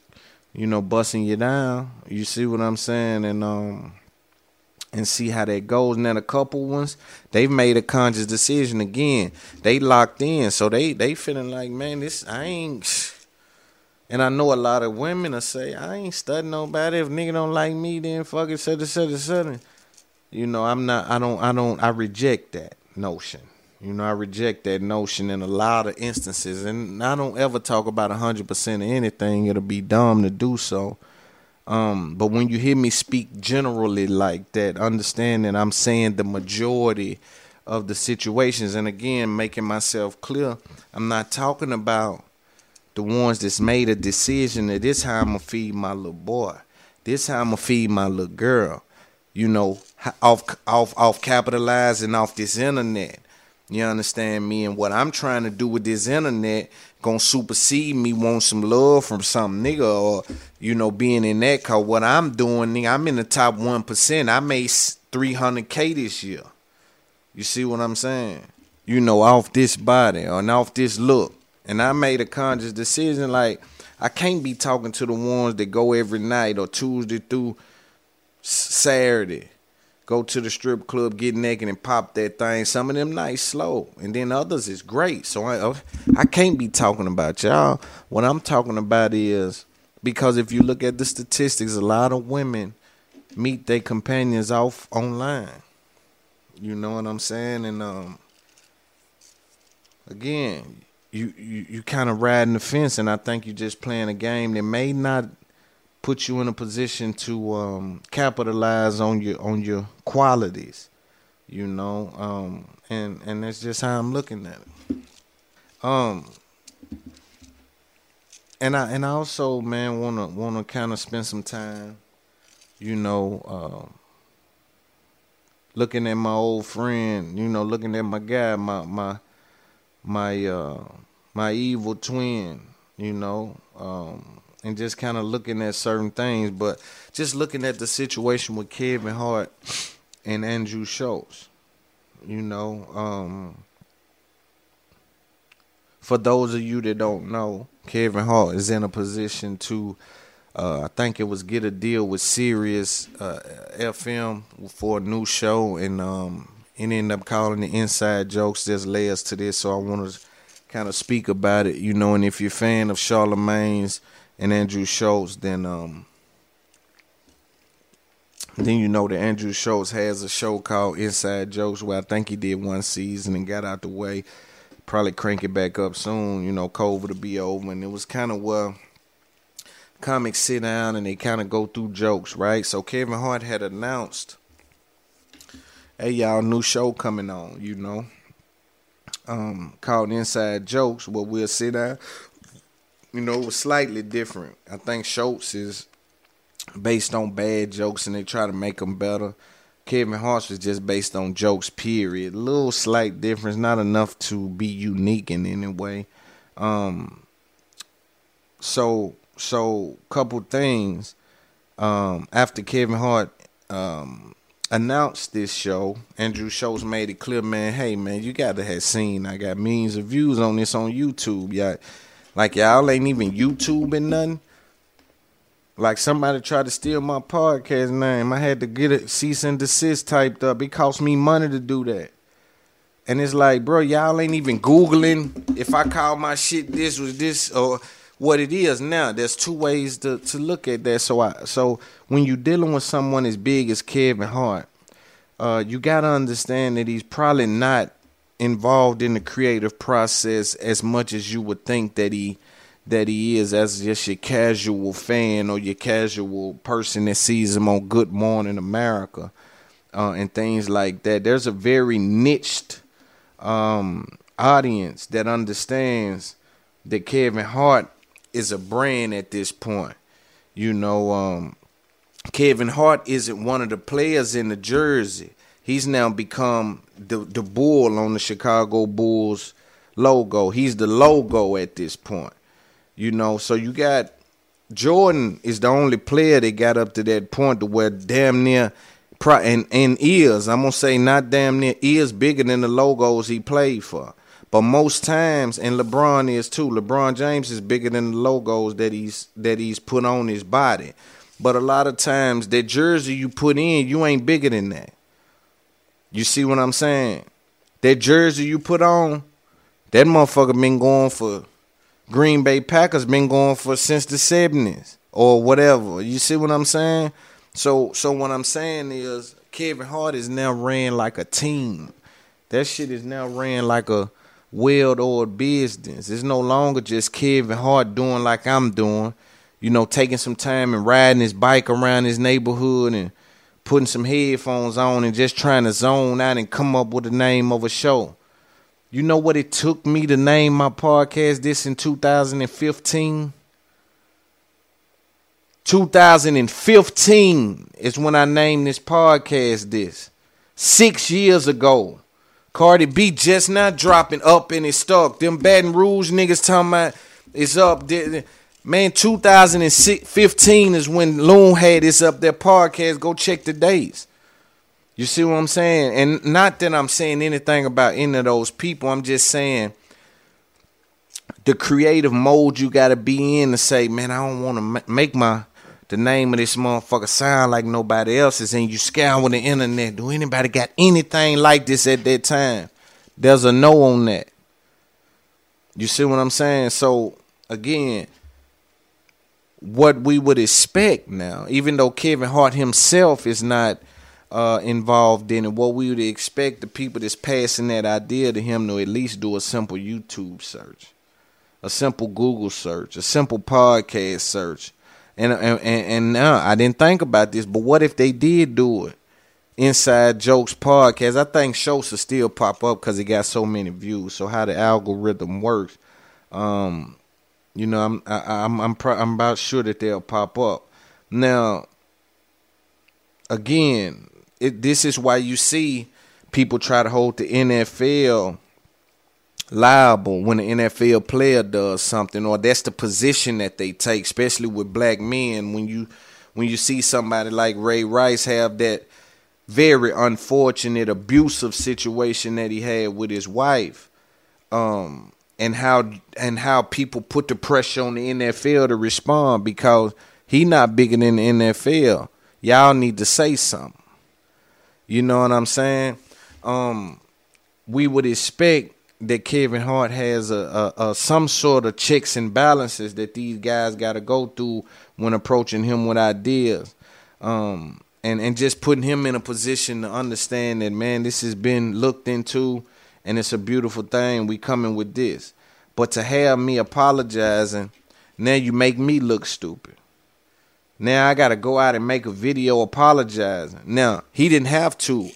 you know, busting you down. You see what I'm saying, and um, and see how that goes. And then a couple ones, they've made a conscious decision again. They locked in, so they they feeling like, man, this I ain't. And I know a lot of women will say, I ain't studying nobody. If nigga don't like me, then fuck it, etc. etc. You know, I'm not. I don't. I don't. I reject that notion. You know, I reject that notion in a lot of instances, and I don't ever talk about hundred percent of anything. It'll be dumb to do so. Um, but when you hear me speak generally like that, understand that I'm saying the majority of the situations. And again, making myself clear, I'm not talking about the ones that's made a decision that this how I'm gonna feed my little boy, this how I'm gonna feed my little girl. You know, off off off capitalizing off this internet. You understand me? And what I'm trying to do with this internet gonna supersede me want some love from some nigga or you know being in that cause what I'm doing nigga, I'm in the top one percent. I made three hundred K this year. You see what I'm saying? You know, off this body and off this look. And I made a conscious decision like I can't be talking to the ones that go every night or Tuesday through Saturday go to the strip club, get naked, and pop that thing. Some of them nice slow, and then others is great. So I I can't be talking about y'all. What I'm talking about is because if you look at the statistics, a lot of women meet their companions off online. You know what I'm saying? And um, again, you you, you kind of riding the fence, and I think you're just playing a game that may not put you in a position to um, capitalize on your on your qualities, you know, um, and and that's just how I'm looking at it. Um, and I and I also, man, wanna wanna kind of spend some time, you know, uh, looking at my old friend, you know, looking at my guy, my my my uh, my evil twin, you know. Um, and just kind of looking at certain things, but just looking at the situation with Kevin Hart and Andrew Schulz, You know, um, for those of you that don't know, Kevin Hart is in a position to, uh, I think it was get a deal with Sirius uh, FM for a new show, and um, and ended up calling the Inside Jokes. There's layers to this, so I want to kind of speak about it, you know. And if you're a fan of Charlemagne's and Andrew Schulz, then um, then you know that Andrew Schulz has a show called Inside Jokes where I think he did one season and got out the way. Probably crank it back up soon, you know, COVID will be over. And it was kind of where comics sit down and they kind of go through jokes, right? So Kevin Hart had announced, hey, y'all, new show coming on, you know, um, called Inside Jokes where we'll sit down. You know, it was slightly different. I think Schulz is based on bad jokes and they try to make them better. Kevin Hart was just based on jokes, period. Little slight difference, not enough to be unique in any way. Um, so, so couple things. Um, after Kevin Hart um, announced this show, Andrew Schulz made it clear, man, hey man, you gotta have seen I got millions of views on this on YouTube. Yeah, like y'all ain't even YouTube and nothing. Like somebody tried to steal my podcast name. I had to get a cease and desist typed up. It cost me money to do that. And it's like, bro, y'all ain't even Googling if I call my shit this was this or what it is now. There's two ways to, to look at that. So I so when you're dealing with someone as big as Kevin Hart, uh, you gotta understand that he's probably not involved in the creative process as much as you would think that he that he is as just your casual fan or your casual person that sees him on Good Morning America uh, and things like that. There's a very niched um, audience that understands that Kevin Hart is a brand at this point. You know, um, Kevin Hart isn't one of the players in the jersey. He's now become the the bull on the Chicago Bulls logo. He's the logo at this point. You know, so you got Jordan is the only player that got up to that point to where damn near and and is I'm gonna say not damn near is bigger than the logos he played for. But most times, and LeBron is too. LeBron James is bigger than the logos that he's that he's put on his body. But a lot of times, that jersey you put in, you ain't bigger than that. You see what I'm saying? That jersey you put on, that motherfucker been going for Green Bay Packers been going for since the 70s or whatever. You see what I'm saying? So so what I'm saying is Kevin Hart is now ran like a team. That shit is now ran like a well-oiled business. It's no longer just Kevin Hart doing like I'm doing, you know, taking some time and riding his bike around his neighborhood and putting some headphones on and just trying to zone out and come up with the name of a show. You know what it took me to name my podcast this in 2015? 2015 is when I named this podcast this. Six years ago. Cardi B just not dropping up and it's stuck. Them Baton Rouge niggas talking about it's up. Man, 2015 is when Loon had this up their podcast. Go check the dates. You see what I'm saying? And not that I'm saying anything about any of those people. I'm just saying the creative mode you got to be in to say, man, I don't want to make my the name of this motherfucker sound like nobody else's. And you scour the internet. Do anybody got anything like this at that time? There's a no on that. You see what I'm saying? So again, what we would expect now, even though Kevin Hart himself is not uh, involved in it, what we would expect the people that's passing that idea to him to at least do a simple YouTube search, a simple Google search, a simple podcast search. And and and, now I didn't think about this, but what if they did do it? Inside Jokes podcast. I think shows will still pop up because it got so many views. So how the algorithm works, um, you know, I'm I, I'm I'm pro- I'm about sure that they'll pop up. Now, again, it, this is why you see people try to hold the NFL liable when an NFL player does something, or that's the position that they take, especially with black men. When you when you see somebody like Ray Rice have that very unfortunate abusive situation that he had with his wife, um, and how and how people put the pressure on the NFL to respond because he not bigger than the NFL. Y'all need to say something. You know what I'm saying? Um, we would expect that Kevin Hart has a, a, a, some sort of checks and balances that these guys got to go through when approaching him with ideas, um, and and just putting him in a position to understand that man, this has been looked into, and it's a beautiful thing. We coming with this, but to have me apologizing, now you make me look stupid. Now I got to go out and make a video apologizing. Now he didn't have to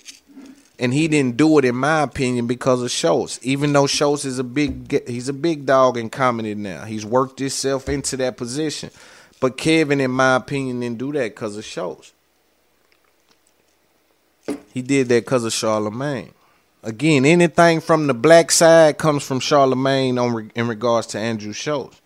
and he didn't do it in my opinion because of Schulz. Even though Schulz is a big he's a big dog in comedy now. He's worked himself into that position. But Kevin, in my opinion, didn't do that because of Schulz. He did that because of Charlemagne. Again, anything from the black side comes from Charlemagne on in regards to Andrew Schulz.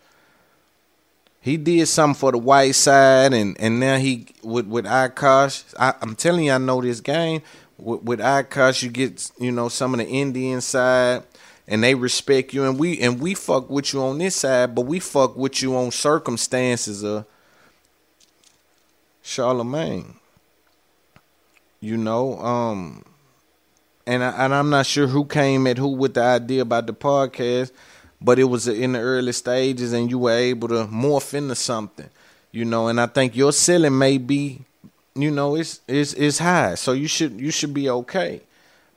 He did something for the white side, and and now he with with Akaash. I, I'm telling you, I know this game with, with Akaash, you get you know some of the Indian side, and they respect you, and we and we fuck with you on this side, but we fuck with you on circumstances of Charlemagne. You know, um, and I, and I'm not sure who came at who with the idea about the podcast, but it was in the early stages, and you were able to morph into something. You know, and I think your ceiling may be you know, it's it's it's high, so you should you should be okay.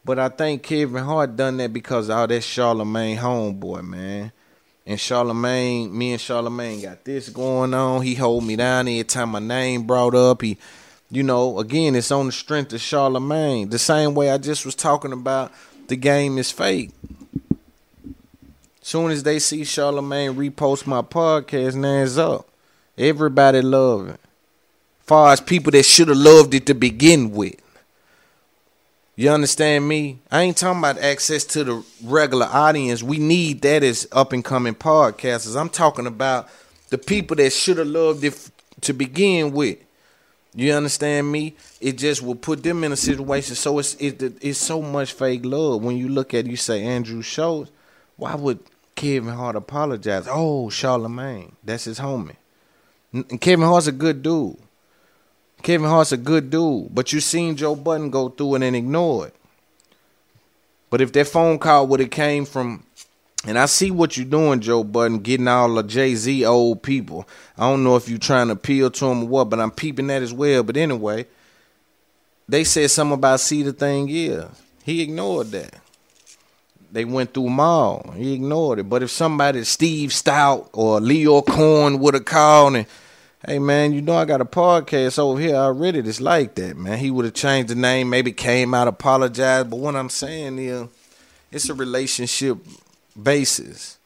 But I think Kevin Hart done that because all that Charlemagne homeboy, man. And Charlemagne, me and Charlemagne got this going on. He hold me down every time my name brought up. He, you know, again, it's on the strength of Charlemagne. The same way I just was talking about the game is fake. Soon as they see Charlemagne repost my podcast, now it's up. Everybody love it far as people that should have loved it to begin with. You understand me? I ain't talking about access to the regular audience. We need that as up and coming podcasters. I'm talking about the people that should have loved it to begin with. You understand me? It just will put them in a situation. So it's it, it's so much fake love. When you look at you say Andrew Schulz, why would Kevin Hart apologize? Oh, Charlemagne, that's his homie. And Kevin Hart's a good dude. Kevin Hart's a good dude, but you seen Joe Budden go through it and ignore it. But if that phone call would have came from, and I see what you're doing, Joe Budden, getting all the Jay Z old people. I don't know if you're trying to appeal to them or what, but I'm peeping that as well. But anyway, they said something about see the thing is. He ignored that. They went through them all. He ignored it. But if somebody, Steve Stoute or Lyor Cohen, would have called and hey man, you know I got a podcast over here already that's like that, man. He would have changed the name, maybe came out, apologized. But what I'm saying is, it's a relationship basis.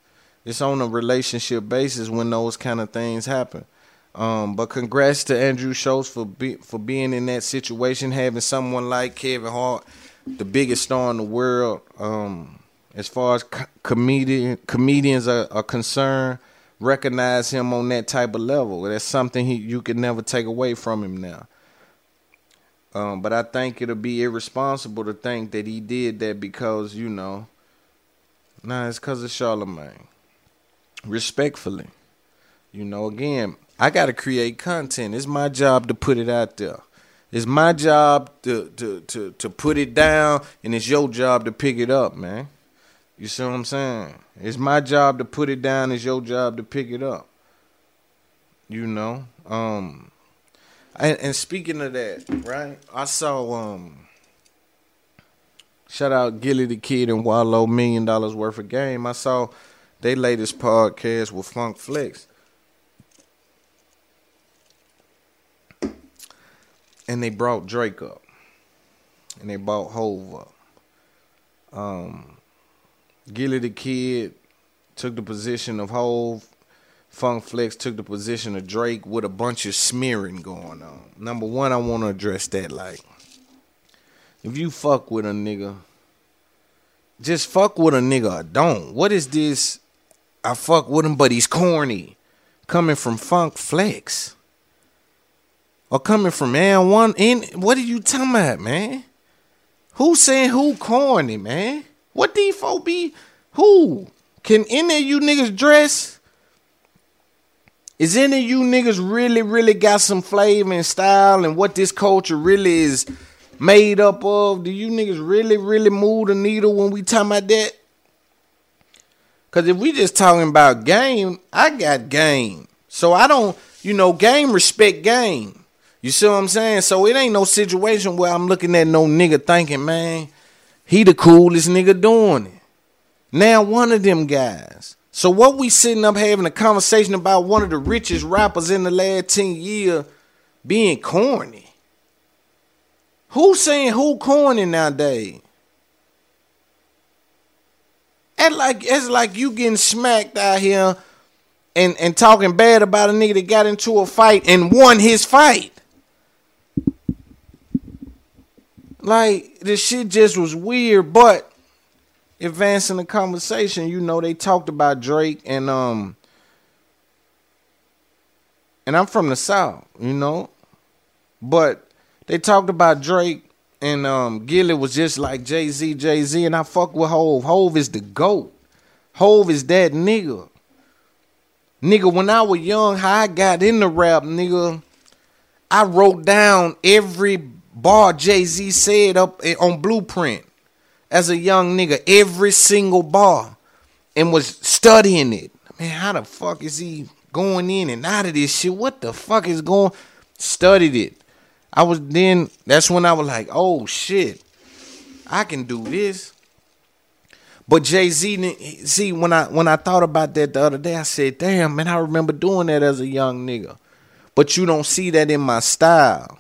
It's on a relationship basis when those kind of things happen. Um, but congrats to Andrew Schulz for be, for being in that situation, having someone like Kevin Hart, the biggest star in the world. Um, as far as co- comedian comedians are, are concerned, recognize him on that type of level. That's something he, you can never take away from him now. Um, but I think it'll be irresponsible to think that he did that because, you know, nah, it's because of Charlemagne. Respectfully. You know, again, I got to create content. It's my job to put it out there. It's my job to, to, to, to put it down, and it's your job to pick it up, man. You see what I'm saying? It's my job to put it down. It's your job to pick it up. You know. Um. And, and speaking of that, right? I saw um. Shout out Gillie the Kid and Wallo million dollars worth of game. I saw they latest podcast with Funk Flex. And they brought Drake up. And they brought Hove up. Um Gillie the Kid took the position of Hove. Funk Flex took the position of Drake with a bunch of smearing going on. Number one, I want to address that. Like, if you fuck with a nigga, just fuck with a nigga don't. What is this? I fuck with him, but he's corny. Coming from Funk Flex. Or coming from man one in what are you talking about, man? Who saying who corny, man? What these folk be? Who? Can any of you niggas dress? Is any of you niggas really, really got some flavor and style and what this culture really is made up of? Do you niggas really, really move the needle when we talking about that? Cause if we just talking about game, I got game. So I don't, you know, game respect game. You see what I'm saying? So it ain't no situation where I'm looking at no nigga thinking, man, he the coolest nigga doing it. Now one of them guys. So what we sitting up having a conversation about one of the richest rappers in the last 10 years being corny. Who saying who corny nowadays? And like it's like you getting smacked out here and, and talking bad about a nigga that got into a fight and won his fight. Like this shit just was weird, but advancing the conversation, you know, they talked about Drake and um and I'm from the South, you know. But they talked about Drake and um Gillie was just like Jay-Z, Jay-Z, and I fuck with Hove. Hove is the GOAT. Hove is that nigga. Nigga, when I was young, how I got into rap, nigga, I wrote down every bar Jay-Z said up on Blueprint as a young nigga, every single bar, and was studying it. Man, how the fuck is he going in and out of this shit? What the fuck is going? Studied it. I was then. That's when I was like, oh shit, I can do this. But Jay Z, see, when I when I thought about that the other day, I said, damn, man, I remember doing that as a young nigga. But you don't see that in my style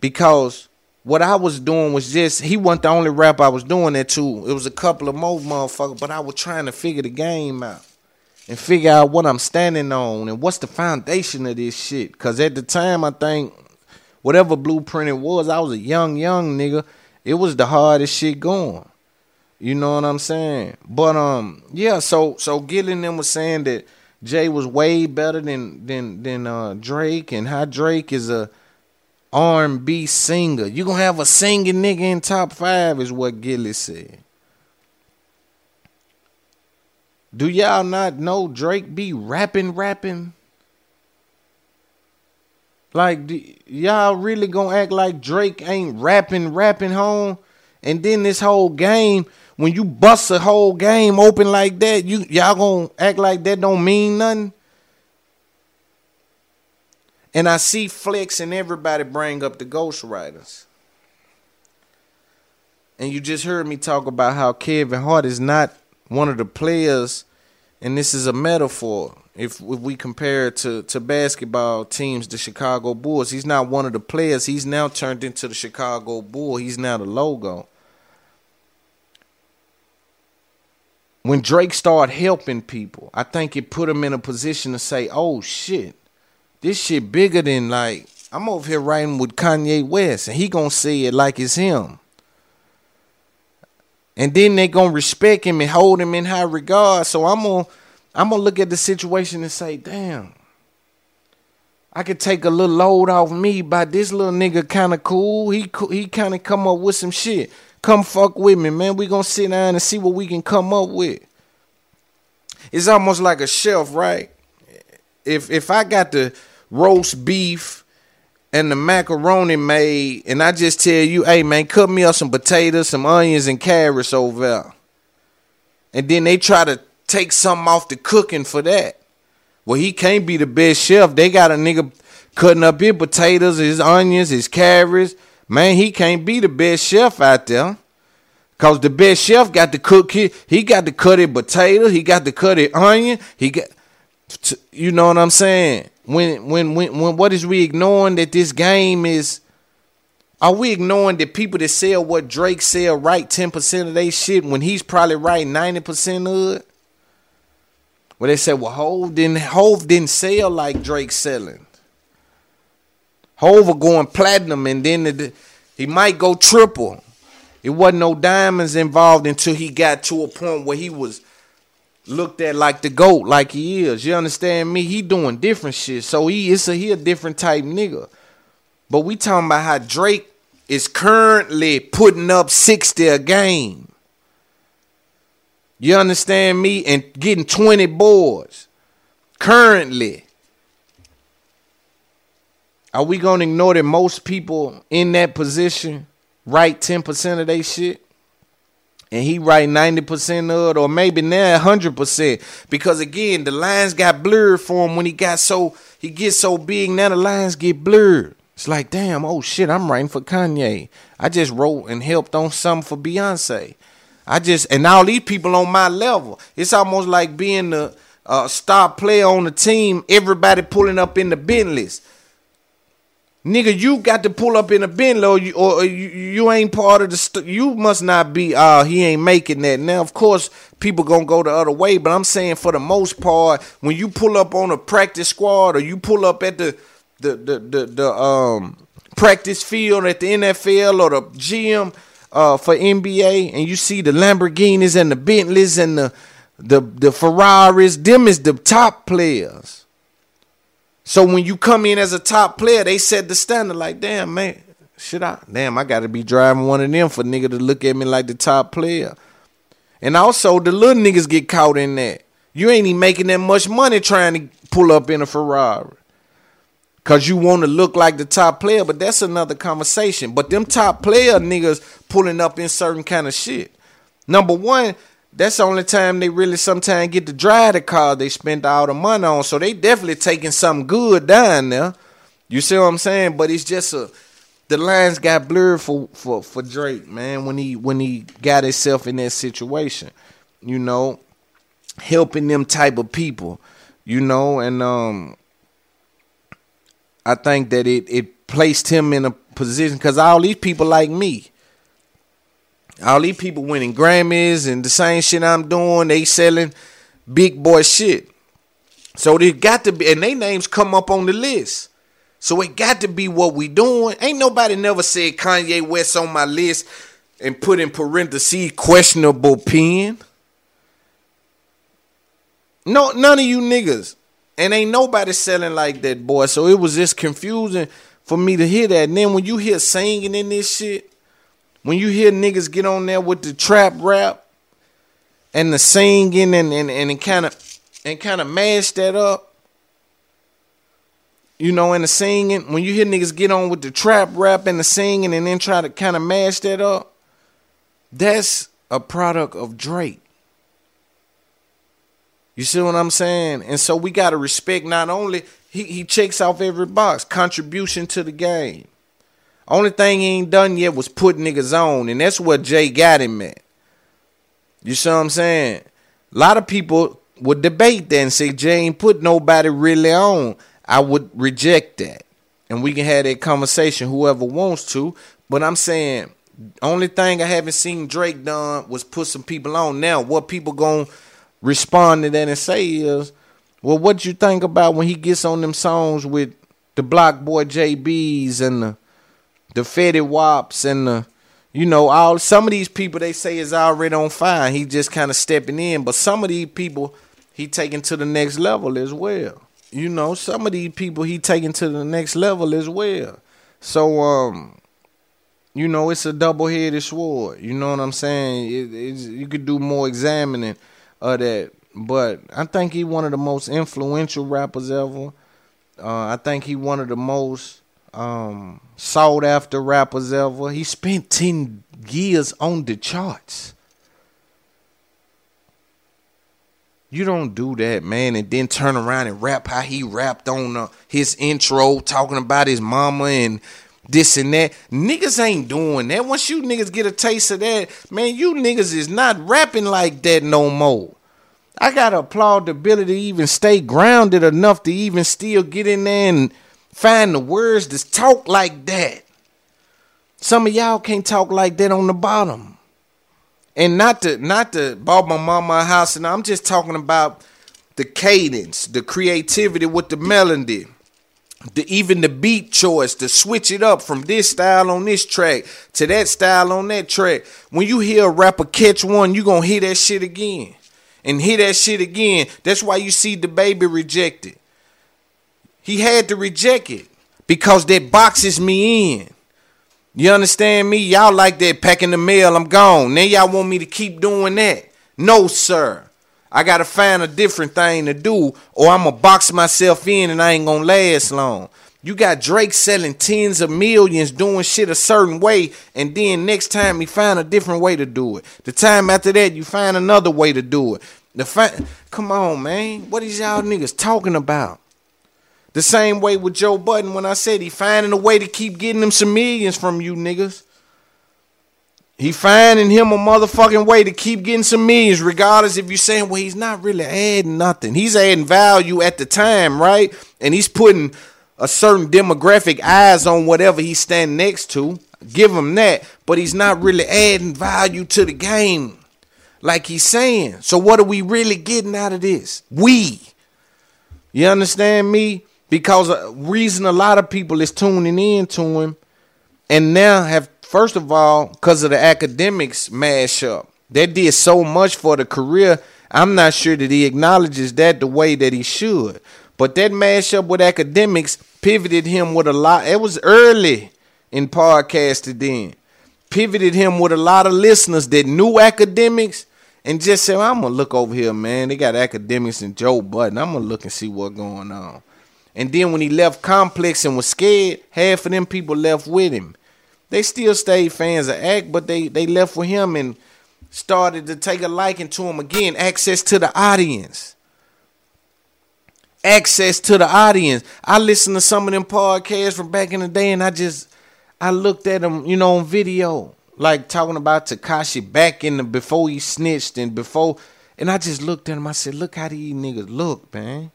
because what I was doing was just he wasn't the only rap I was doing that to. It was a couple of more motherfuckers, but I was trying to figure the game out and figure out what I'm standing on and what's the foundation of this shit. Cause at the time I think whatever blueprint it was, I was a young, young nigga. It was the hardest shit going. You know what I'm saying? But um, yeah. So so Gillie them was saying that Jay was way better than than than uh, Drake, and how Drake is a R&B singer. You gonna have a singing nigga in top five is what Gillie said. Do y'all not know Drake be rapping, rapping? Like, y'all really gonna act like Drake ain't rapping, rapping home? And then this whole game, when you bust a whole game open like that, you y'all gonna act like that don't mean nothing? And I see Flex and everybody bring up the ghostwriters. And you just heard me talk about how Kevin Hart is not one of the players, and this is a metaphor. If, if we compare to, to basketball teams, the Chicago Bulls, he's not one of the players. He's now turned into the Chicago Bull. He's now the logo. When Drake started helping people, I think it put him in a position to say, oh shit, this shit bigger than like I'm over here writing with Kanye West, and he gonna say it like it's him. And then they gonna respect him and hold him in high regard. So I'm gonna I'm gonna look at the situation and say, damn, I could take a little load off me by this little nigga kind of cool. He he kind of come up with some shit. Come fuck with me, man. We gonna sit down and see what we can come up with. It's almost like a shelf, right? If if I got the roast beef and the macaroni made, and I just tell you, hey man, cut me up some potatoes, some onions, and carrots over there. And then they try to take something off the cooking for that. Well, he can't be the best chef. They got a nigga cutting up his potatoes, his onions, his carrots. Man, he can't be the best chef out there. Cause the best chef got to cook he, he got to cut it potato, he got to cut it onion, he got you know what I'm saying? when when when when what is we ignoring that this game is are we ignoring that people that sell what Drake sell right 10% of their shit when he's probably right 90% of it? Well, they said, well, Hove didn't Hove didn't sell like Drake selling. Hove going platinum and then the, he might go triple. It wasn't no diamonds involved until he got to a point where he was looked at like the goat, like he is. You understand me? He doing different shit. So he is a he a different type nigga. But we talking about how Drake is currently putting up 60 a game. You understand me? And getting 20 boards. Currently. Are we gonna ignore that most people in that position write 10% of their shit? And he write 90% of it, or maybe now 100%. Because again, the lines got blurred for him when he got so, he gets so big, now the lines get blurred. It's like, damn, oh shit, I'm writing for Kanye. I just wrote and helped on something for Beyonce. I just, and all these people on my level. It's almost like being the uh, star player on the team, everybody pulling up in the Bentleys. Nigga, you got to pull up in a you, or you, you ain't part of the. St- you must not be. Uh, he ain't making that. Now, of course, people gonna go the other way, but I'm saying for the most part, when you pull up on a practice squad, or you pull up at the the the the, the um practice field at the NFL or the gym uh, for NBA, and you see the Lamborghinis and the Bentleys and the the the Ferraris, them is the top players. So when you come in as a top player, they set the standard like, damn, man, should I? Damn, I got to be driving one of them for nigga to look at me like the top player. And also, the little niggas get caught in that. You ain't even making that much money trying to pull up in a Ferrari. Cause you want to look like the top player, but that's another conversation. But them top player niggas pulling up in certain kind of shit. Number one, that's the only time they really sometimes get to drive the car they spent all the money on. So they definitely taking something good down there. You see what I'm saying? But it's just a the lines got blurred for for for Drake, man, when he when he got himself in that situation. You know, helping them type of people, you know, and um I think that it it placed him in a position cuz all these people like me all these people winning Grammys and the same shit I'm doing, they selling big boy shit. So they got to be, and they names come up on the list. So it got to be what we doing. Ain't nobody never said Kanye West on my list and put in parentheses questionable pen. No, none of you niggas. And ain't nobody selling like that, boy. So it was just confusing for me to hear that. And then when you hear singing in this shit, when you hear niggas get on there with the trap rap and the singing and and and kind of and kind of mash that up, you know, and the singing, when you hear niggas get on with the trap rap and the singing and then try to kind of mash that up, that's a product of Drake. You see what I'm saying? And so we gotta respect not only he, he checks off every box, contribution to the game. Only thing he ain't done yet was put niggas on, and that's what Jay got him at. You see what I'm saying? A lot of people would debate that and say Jay ain't put nobody really on. I would reject that. And we can have that conversation, whoever wants to. But I'm saying, only thing I haven't seen Drake done was put some people on. Now, what people gonna respond to that and say is, well, what you think about when he gets on them songs with the BlocBoy JBs and the the Fetty Waps and the you know, all some of these people they say is already on fire. He just kind of stepping in, but some of these people he taking to the next level as well. You know, some of these people he taking to the next level as well. So um, you know, it's a double headed sword. You know what I'm saying? It, you could do more examining of that, but I think he one of the most influential rappers ever. Uh, I think he one of the most um, sought after rappers ever. He spent 10 years on the charts. You don't do that, man, and then turn around and rap how he rapped on uh, his intro, talking about his mama and this and that. Niggas ain't doing that. Once you niggas get a taste of that, man, you niggas is not rapping like that no more. I gotta applaud the ability to even stay grounded enough to even still get in there and find the words to talk like that. Some of y'all can't talk like that on the bottom. And not to not to bought my mama a house, and I'm just talking about the cadence, the creativity with the melody. the even the beat choice to switch it up from this style on this track to that style on that track. When you hear a rapper catch one, you gonna hear that shit again and hear that shit again. That's why you see the baby rejected. He had to reject it because that boxes me in. You understand me? Y'all like that packing the mail, I'm gone. Now y'all want me to keep doing that. No, sir. I gotta find a different thing to do, or I'm gonna box myself in and I ain't gonna last long. You got Drake selling tens of millions doing shit a certain way, and then next time he find a different way to do it. The time after that, you find another way to do it. The fi- Come on, man. What is y'all niggas talking about? The same way with Joe Budden when I said he finding a way to keep getting them some millions from you niggas. He finding him a motherfucking way to keep getting some millions, regardless if you're saying, well, he's not really adding nothing. He's adding value at the time, right? And he's putting a certain demographic eyes on whatever he's standing next to. Give him that, but he's not really adding value to the game like he's saying. So what are we really getting out of this? We. You understand me? Because a reason a lot of people is tuning in to him and now have First of all, because of the Akademiks mashup, that did so much for the career. I'm not sure that he acknowledges that the way that he should. But that mashup with Akademiks pivoted him with a lot. It was early in podcasting then. Pivoted him with a lot of listeners that knew Akademiks and just said, I'm gonna look over here, man. They got Akademiks and Joe Budden. I'm gonna look and see what's going on. And then when he left Complex and was scared, half of them people left with him they still stayed fans of Act, but they they left with him and started to take a liking to him again. Access to the audience. Access to the audience. I listened to some of them podcasts from back in the day, and I just I looked at them, you know, on video, like talking about Tekashi back in the before he snitched and before, and I just looked at him. I said, "Look how these niggas look, man.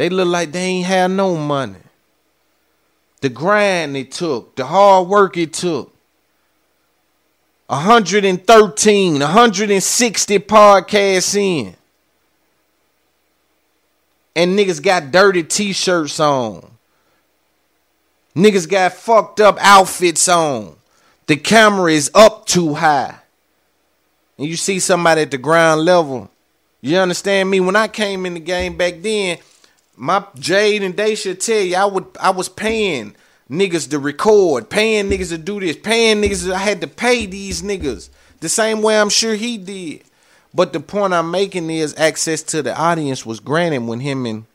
They look like they ain't had no money." the grind it took, the hard work it took. 113, 160 podcasts in. And niggas got dirty t-shirts on. Niggas got fucked up outfits on. The camera is up too high. And you see somebody at the ground level. You understand me? When I came in the game back then, my Jade and should tell you I would I was paying niggas to record, paying niggas to do this, paying niggas I had to pay these niggas. The same way I'm sure he did. But the point I'm making is access to the audience was granted when him and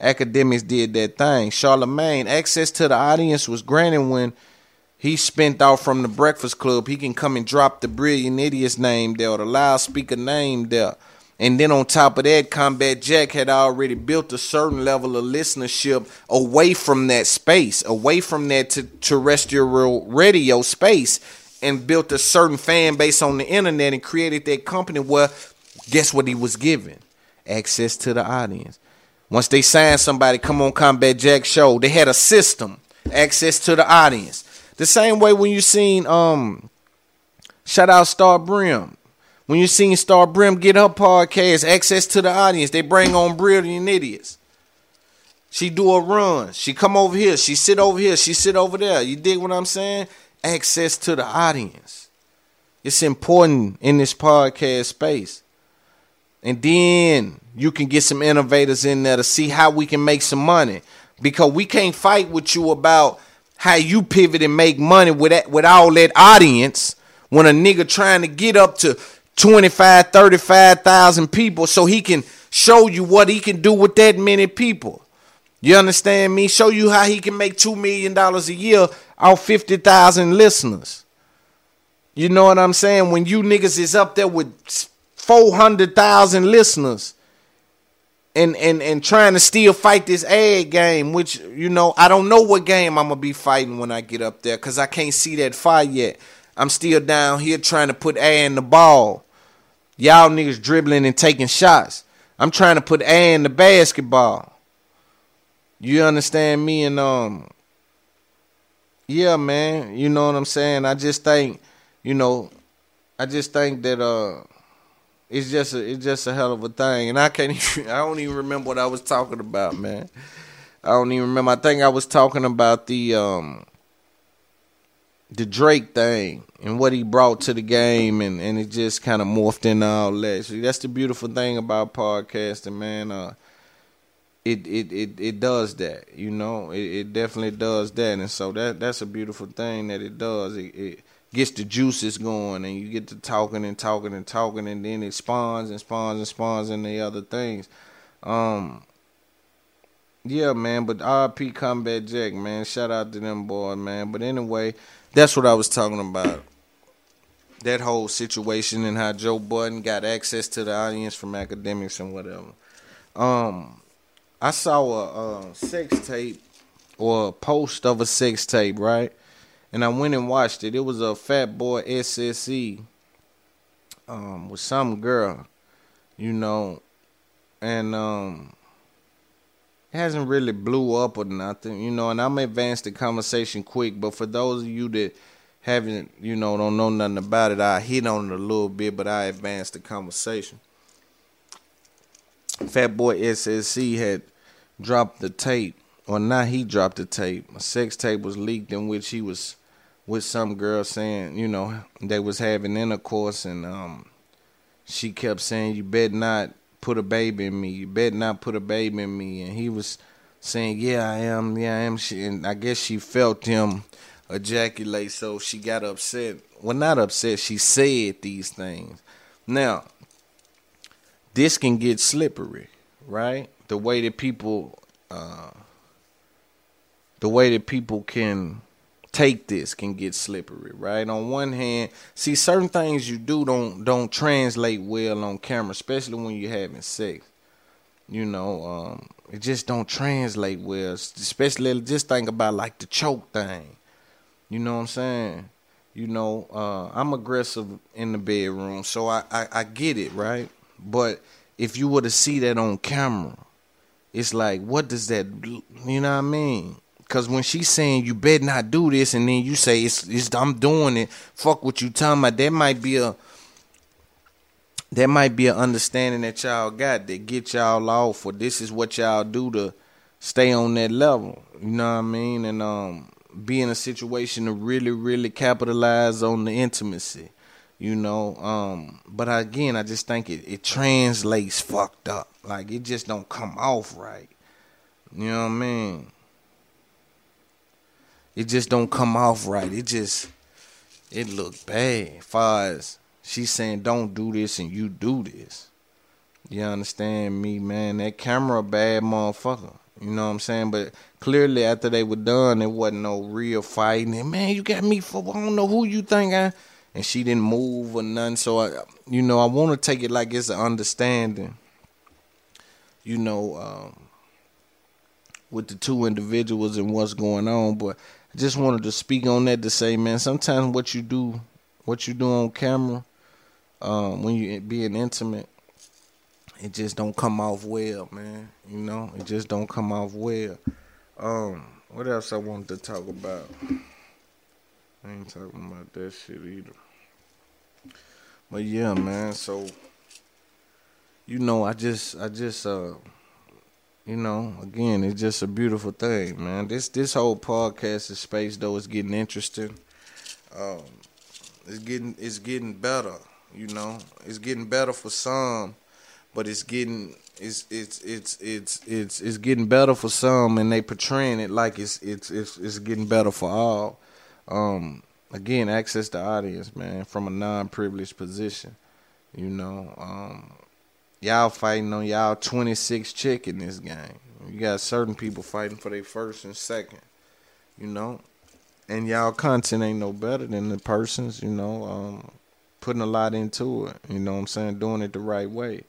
Akademiks did that thing. Charlamagne, access to the audience was granted when he spent out from the Breakfast Club. He can come and drop the Brilliant Idiot's name there or the loudspeaker name there. And then on top of that, Combat Jack had already built a certain level of listenership away from that space, away from that terrestrial radio space, and built a certain fan base on the internet and created that company where, guess what he was given? Access to the audience. Once they signed somebody, come on Combat Jack show, they had a system, access to the audience. The same way when you seen um shout out Star Brim. When you seen Star Brim get her podcast, access to the audience, they bring on brilliant idiots. She do a run. She come over here. She sit over here. She sit over there. You dig what I'm saying? Access to the audience. It's important in this podcast space. And then you can get some innovators in there to see how we can make some money. Because we can't fight with you about how you pivot and make money with that, with all that audience when a nigga trying to get up to 25, 35,000 people so he can show you what he can do with that many people. You understand me? Show you how he can make $2 million a year off 50,000 listeners. You know what I'm saying? When you niggas is up there with 400,000 listeners and, and, and trying to still fight this ad game, which, you know, I don't know what game I'm going to be fighting when I get up there because I can't see that fight yet. I'm still down here trying to put A in the ball. Y'all niggas dribbling and taking shots. I'm trying to put A in the basketball. You understand me? And um, yeah, man. You know what I'm saying? I just think, you know, I just think that uh, it's just a it's just a hell of a thing. And I can't even I don't even remember what I was talking about, man. I don't even remember. I think I was talking about the um the Drake thing and what he brought to the game and, and it just kind of morphed into all that. So that's the beautiful thing about podcasting, man. Uh it it it, it does that, you know. It, it definitely does that and so that that's a beautiful thing that it does. It, it gets the juices going and you get to talking and talking and talking and then it spawns and spawns and spawns and the other things. Um yeah, man, but RP Combat Jack, man. Shout out to them boys, man. But anyway, that's what I was talking about. That whole situation and how Joe Budden got access to the audience from Akademiks and whatever. Um, I saw a, a sex tape or a post of a sex tape, right? And I went and watched it. It was a Fat Boy SSE um, with some girl, you know, and um hasn't really blew up or nothing, you know, and I'm advance the conversation quick, but for those of you that haven't, you know, don't know nothing about it, I hit on it a little bit, but I advanced the conversation. Fat Boy SSE had dropped the tape, or not he dropped the tape. A sex tape was leaked in which he was with some girl saying, you know, they was having intercourse and um she kept saying, You bet not put a baby in me. You better not put a baby in me. And he was saying, Yeah, I am. Yeah, I am. She, and I guess she felt him ejaculate, so she got upset. Well, not upset. She said these things. Now, this can get slippery, right? The way that people, uh, the way that people can take this can get slippery, right? On one hand, see certain things you do don't don't translate well on camera, especially when you're having sex. You know, um, it just don't translate well. Especially just think about like the choke thing. You know what I'm saying? You know, uh, I'm aggressive in the bedroom, so I, I, I get it, right? But if you were to see that on camera, it's like, what does that, you know what I mean? Cause when she's saying you better not do this, and then you say it's, it's I'm doing it, fuck what you talking about. That might be a that might be an understanding that y'all got that get y'all off, or this is what y'all do to stay on that level. You know what I mean? And um, be in a situation to really, really capitalize on the intimacy. You know, um, but again, I just think it, it translates fucked up. Like it just don't come off right. You know what I mean? It just don't come off right. It just it look bad. Far as she's saying don't do this and you do this. You understand me, man? That camera bad motherfucker. You know what I'm saying? But clearly after they were done, it wasn't no real fighting. And man, you got me for I don't know who you think I and she didn't move or nothing. So I you know, I wanna take it like it's an understanding. You know, um, with the two individuals and what's going on, but Just wanted to speak on that to say, man, sometimes what you do, what you do on camera, um, when you being intimate, it just don't come off well, man. You know, it just don't come off well. Um, what else I wanted to talk about? I ain't talking about that shit either. But yeah, man. So, you know, I just, I just, uh you know, again, it's just a beautiful thing, man. This this whole podcast is space though is getting interesting. Um, it's getting it's getting better, you know. It's getting better for some, but it's getting it's it's it's it's it's it's getting better for some, and they portraying it like it's it's it's it's getting better for all. Um, again, access to audience, man, from a non-privileged position, you know. Um, y'all fighting on y'all 26 chick in this game. You got certain people fighting for their first and second, you know. And y'all content ain't no better than the persons, you know, um, putting a lot into it, you know what I'm saying, doing it the right way.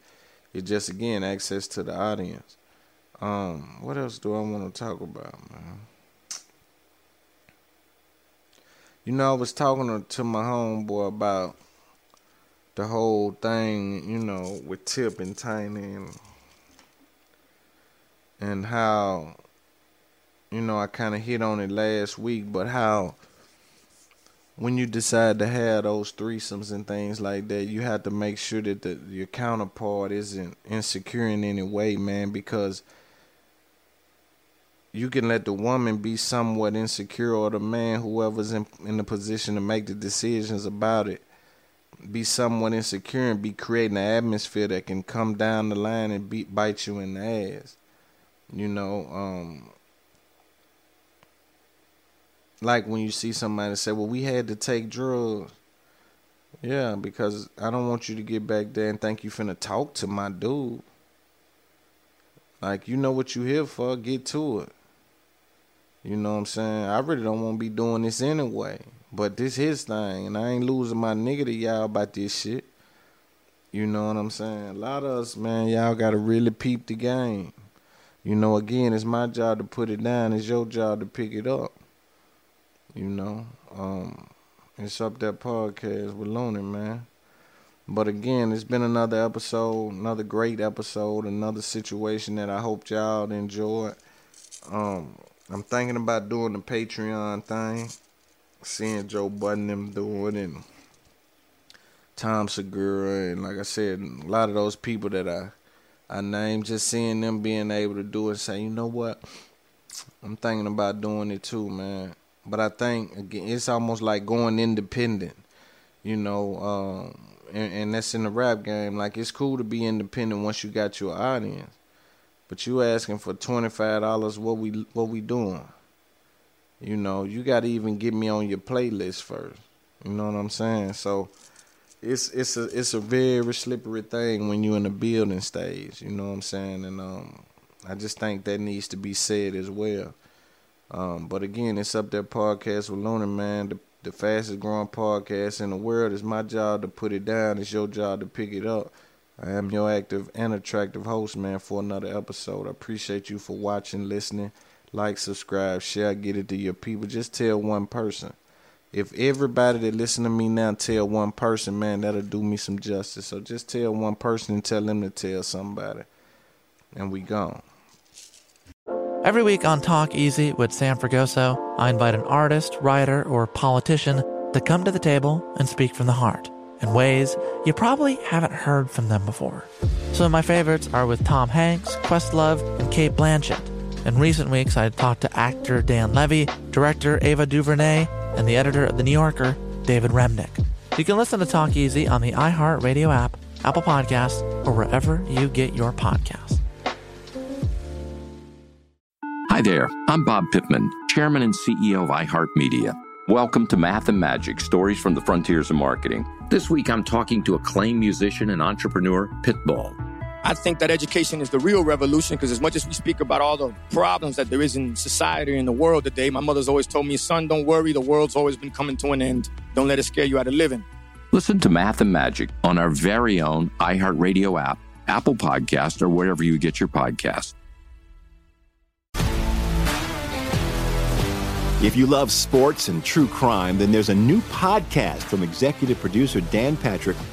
It's just again access to the audience. Um, what else do I want to talk about, man? You know, I was talking to my homeboy about the whole thing, you know, with Tip and Tiny and and how you know, I kind of hit on it last week, but how when you decide to have those threesomes and things like that, you have to make sure that the, your counterpart isn't insecure in any way, man, because you can let the woman be somewhat insecure or the man, whoever's in, in the position to make the decisions about it, be somewhat insecure and be creating an atmosphere that can come down the line and beat, bite you in the ass. You know, um, like when you see somebody say, "Well, we had to take drugs." Yeah, because I don't want you to get back there and think you finna talk to my dude. Like you know what you here for, get to it. You know what I'm saying? I really don't want to be doing this anyway. But this his thing, and I ain't losing my nigga to y'all about this shit. You know what I'm saying? A lot of us, man, y'all gotta really peep the game. You know, again, it's my job to put it down. It's your job to pick it up. You know, um, it's up that podcast with Looney, man. But again, it's been another episode, another great episode, another situation that I hope y'all enjoyed. Um, I'm thinking about doing the Patreon thing, seeing Joe Budden them do it, and Tom Segura, and like I said, a lot of those people that I I named, just seeing them being able to do it, say, you know what, I'm thinking about doing it too, man. But I think again, it's almost like going independent, you know. Um, and, and that's in the rap game. Like it's cool to be independent once you got your audience, but you asking for twenty five dollars. What we what we doing? You know, you got to even get me on your playlist first. You know what I'm saying? So it's it's a it's a very slippery thing when you're in the building stage. You know what I'm saying? And um, I just think that needs to be said as well. Um, but again, it's up there podcast with Looney Man, the, the fastest growing podcast in the world. It's my job to put it down. It's your job to pick it up. I am your active and attractive host, man, for another episode. I appreciate you for watching, listening. Like, subscribe, share, get it to your people. Just tell one person. If everybody that listen to me now tell one person, man, that'll do me some justice. So just tell one person and tell them to tell somebody. And we gone. Every week on Talk Easy with Sam Fragoso, I invite an artist, writer, or politician to come to the table and speak from the heart in ways you probably haven't heard from them before. Some of my favorites are with Tom Hanks, Questlove, and Cate Blanchett. In recent weeks, I talked to actor Dan Levy, director Ava DuVernay, and the editor of The New Yorker, David Remnick. You can listen to Talk Easy on the iHeartRadio app, Apple Podcasts, or wherever you get your podcasts. Hi there, I'm Bob Pittman, Chairman and CEO of iHeartMedia. Welcome to Math and Magic Stories from the Frontiers of Marketing. This week I'm talking to acclaimed musician and entrepreneur, Pitbull. I think that education is the real revolution because as much as we speak about all the problems that there is in society and the world today, my mother's always told me, son, don't worry, the world's always been coming to an end. Don't let it scare you out of living. Listen to Math and Magic on our very own iHeartRadio app, Apple Podcast, or wherever you get your podcasts. If you love sports and true crime, then there's a new podcast from executive producer Dan Patrick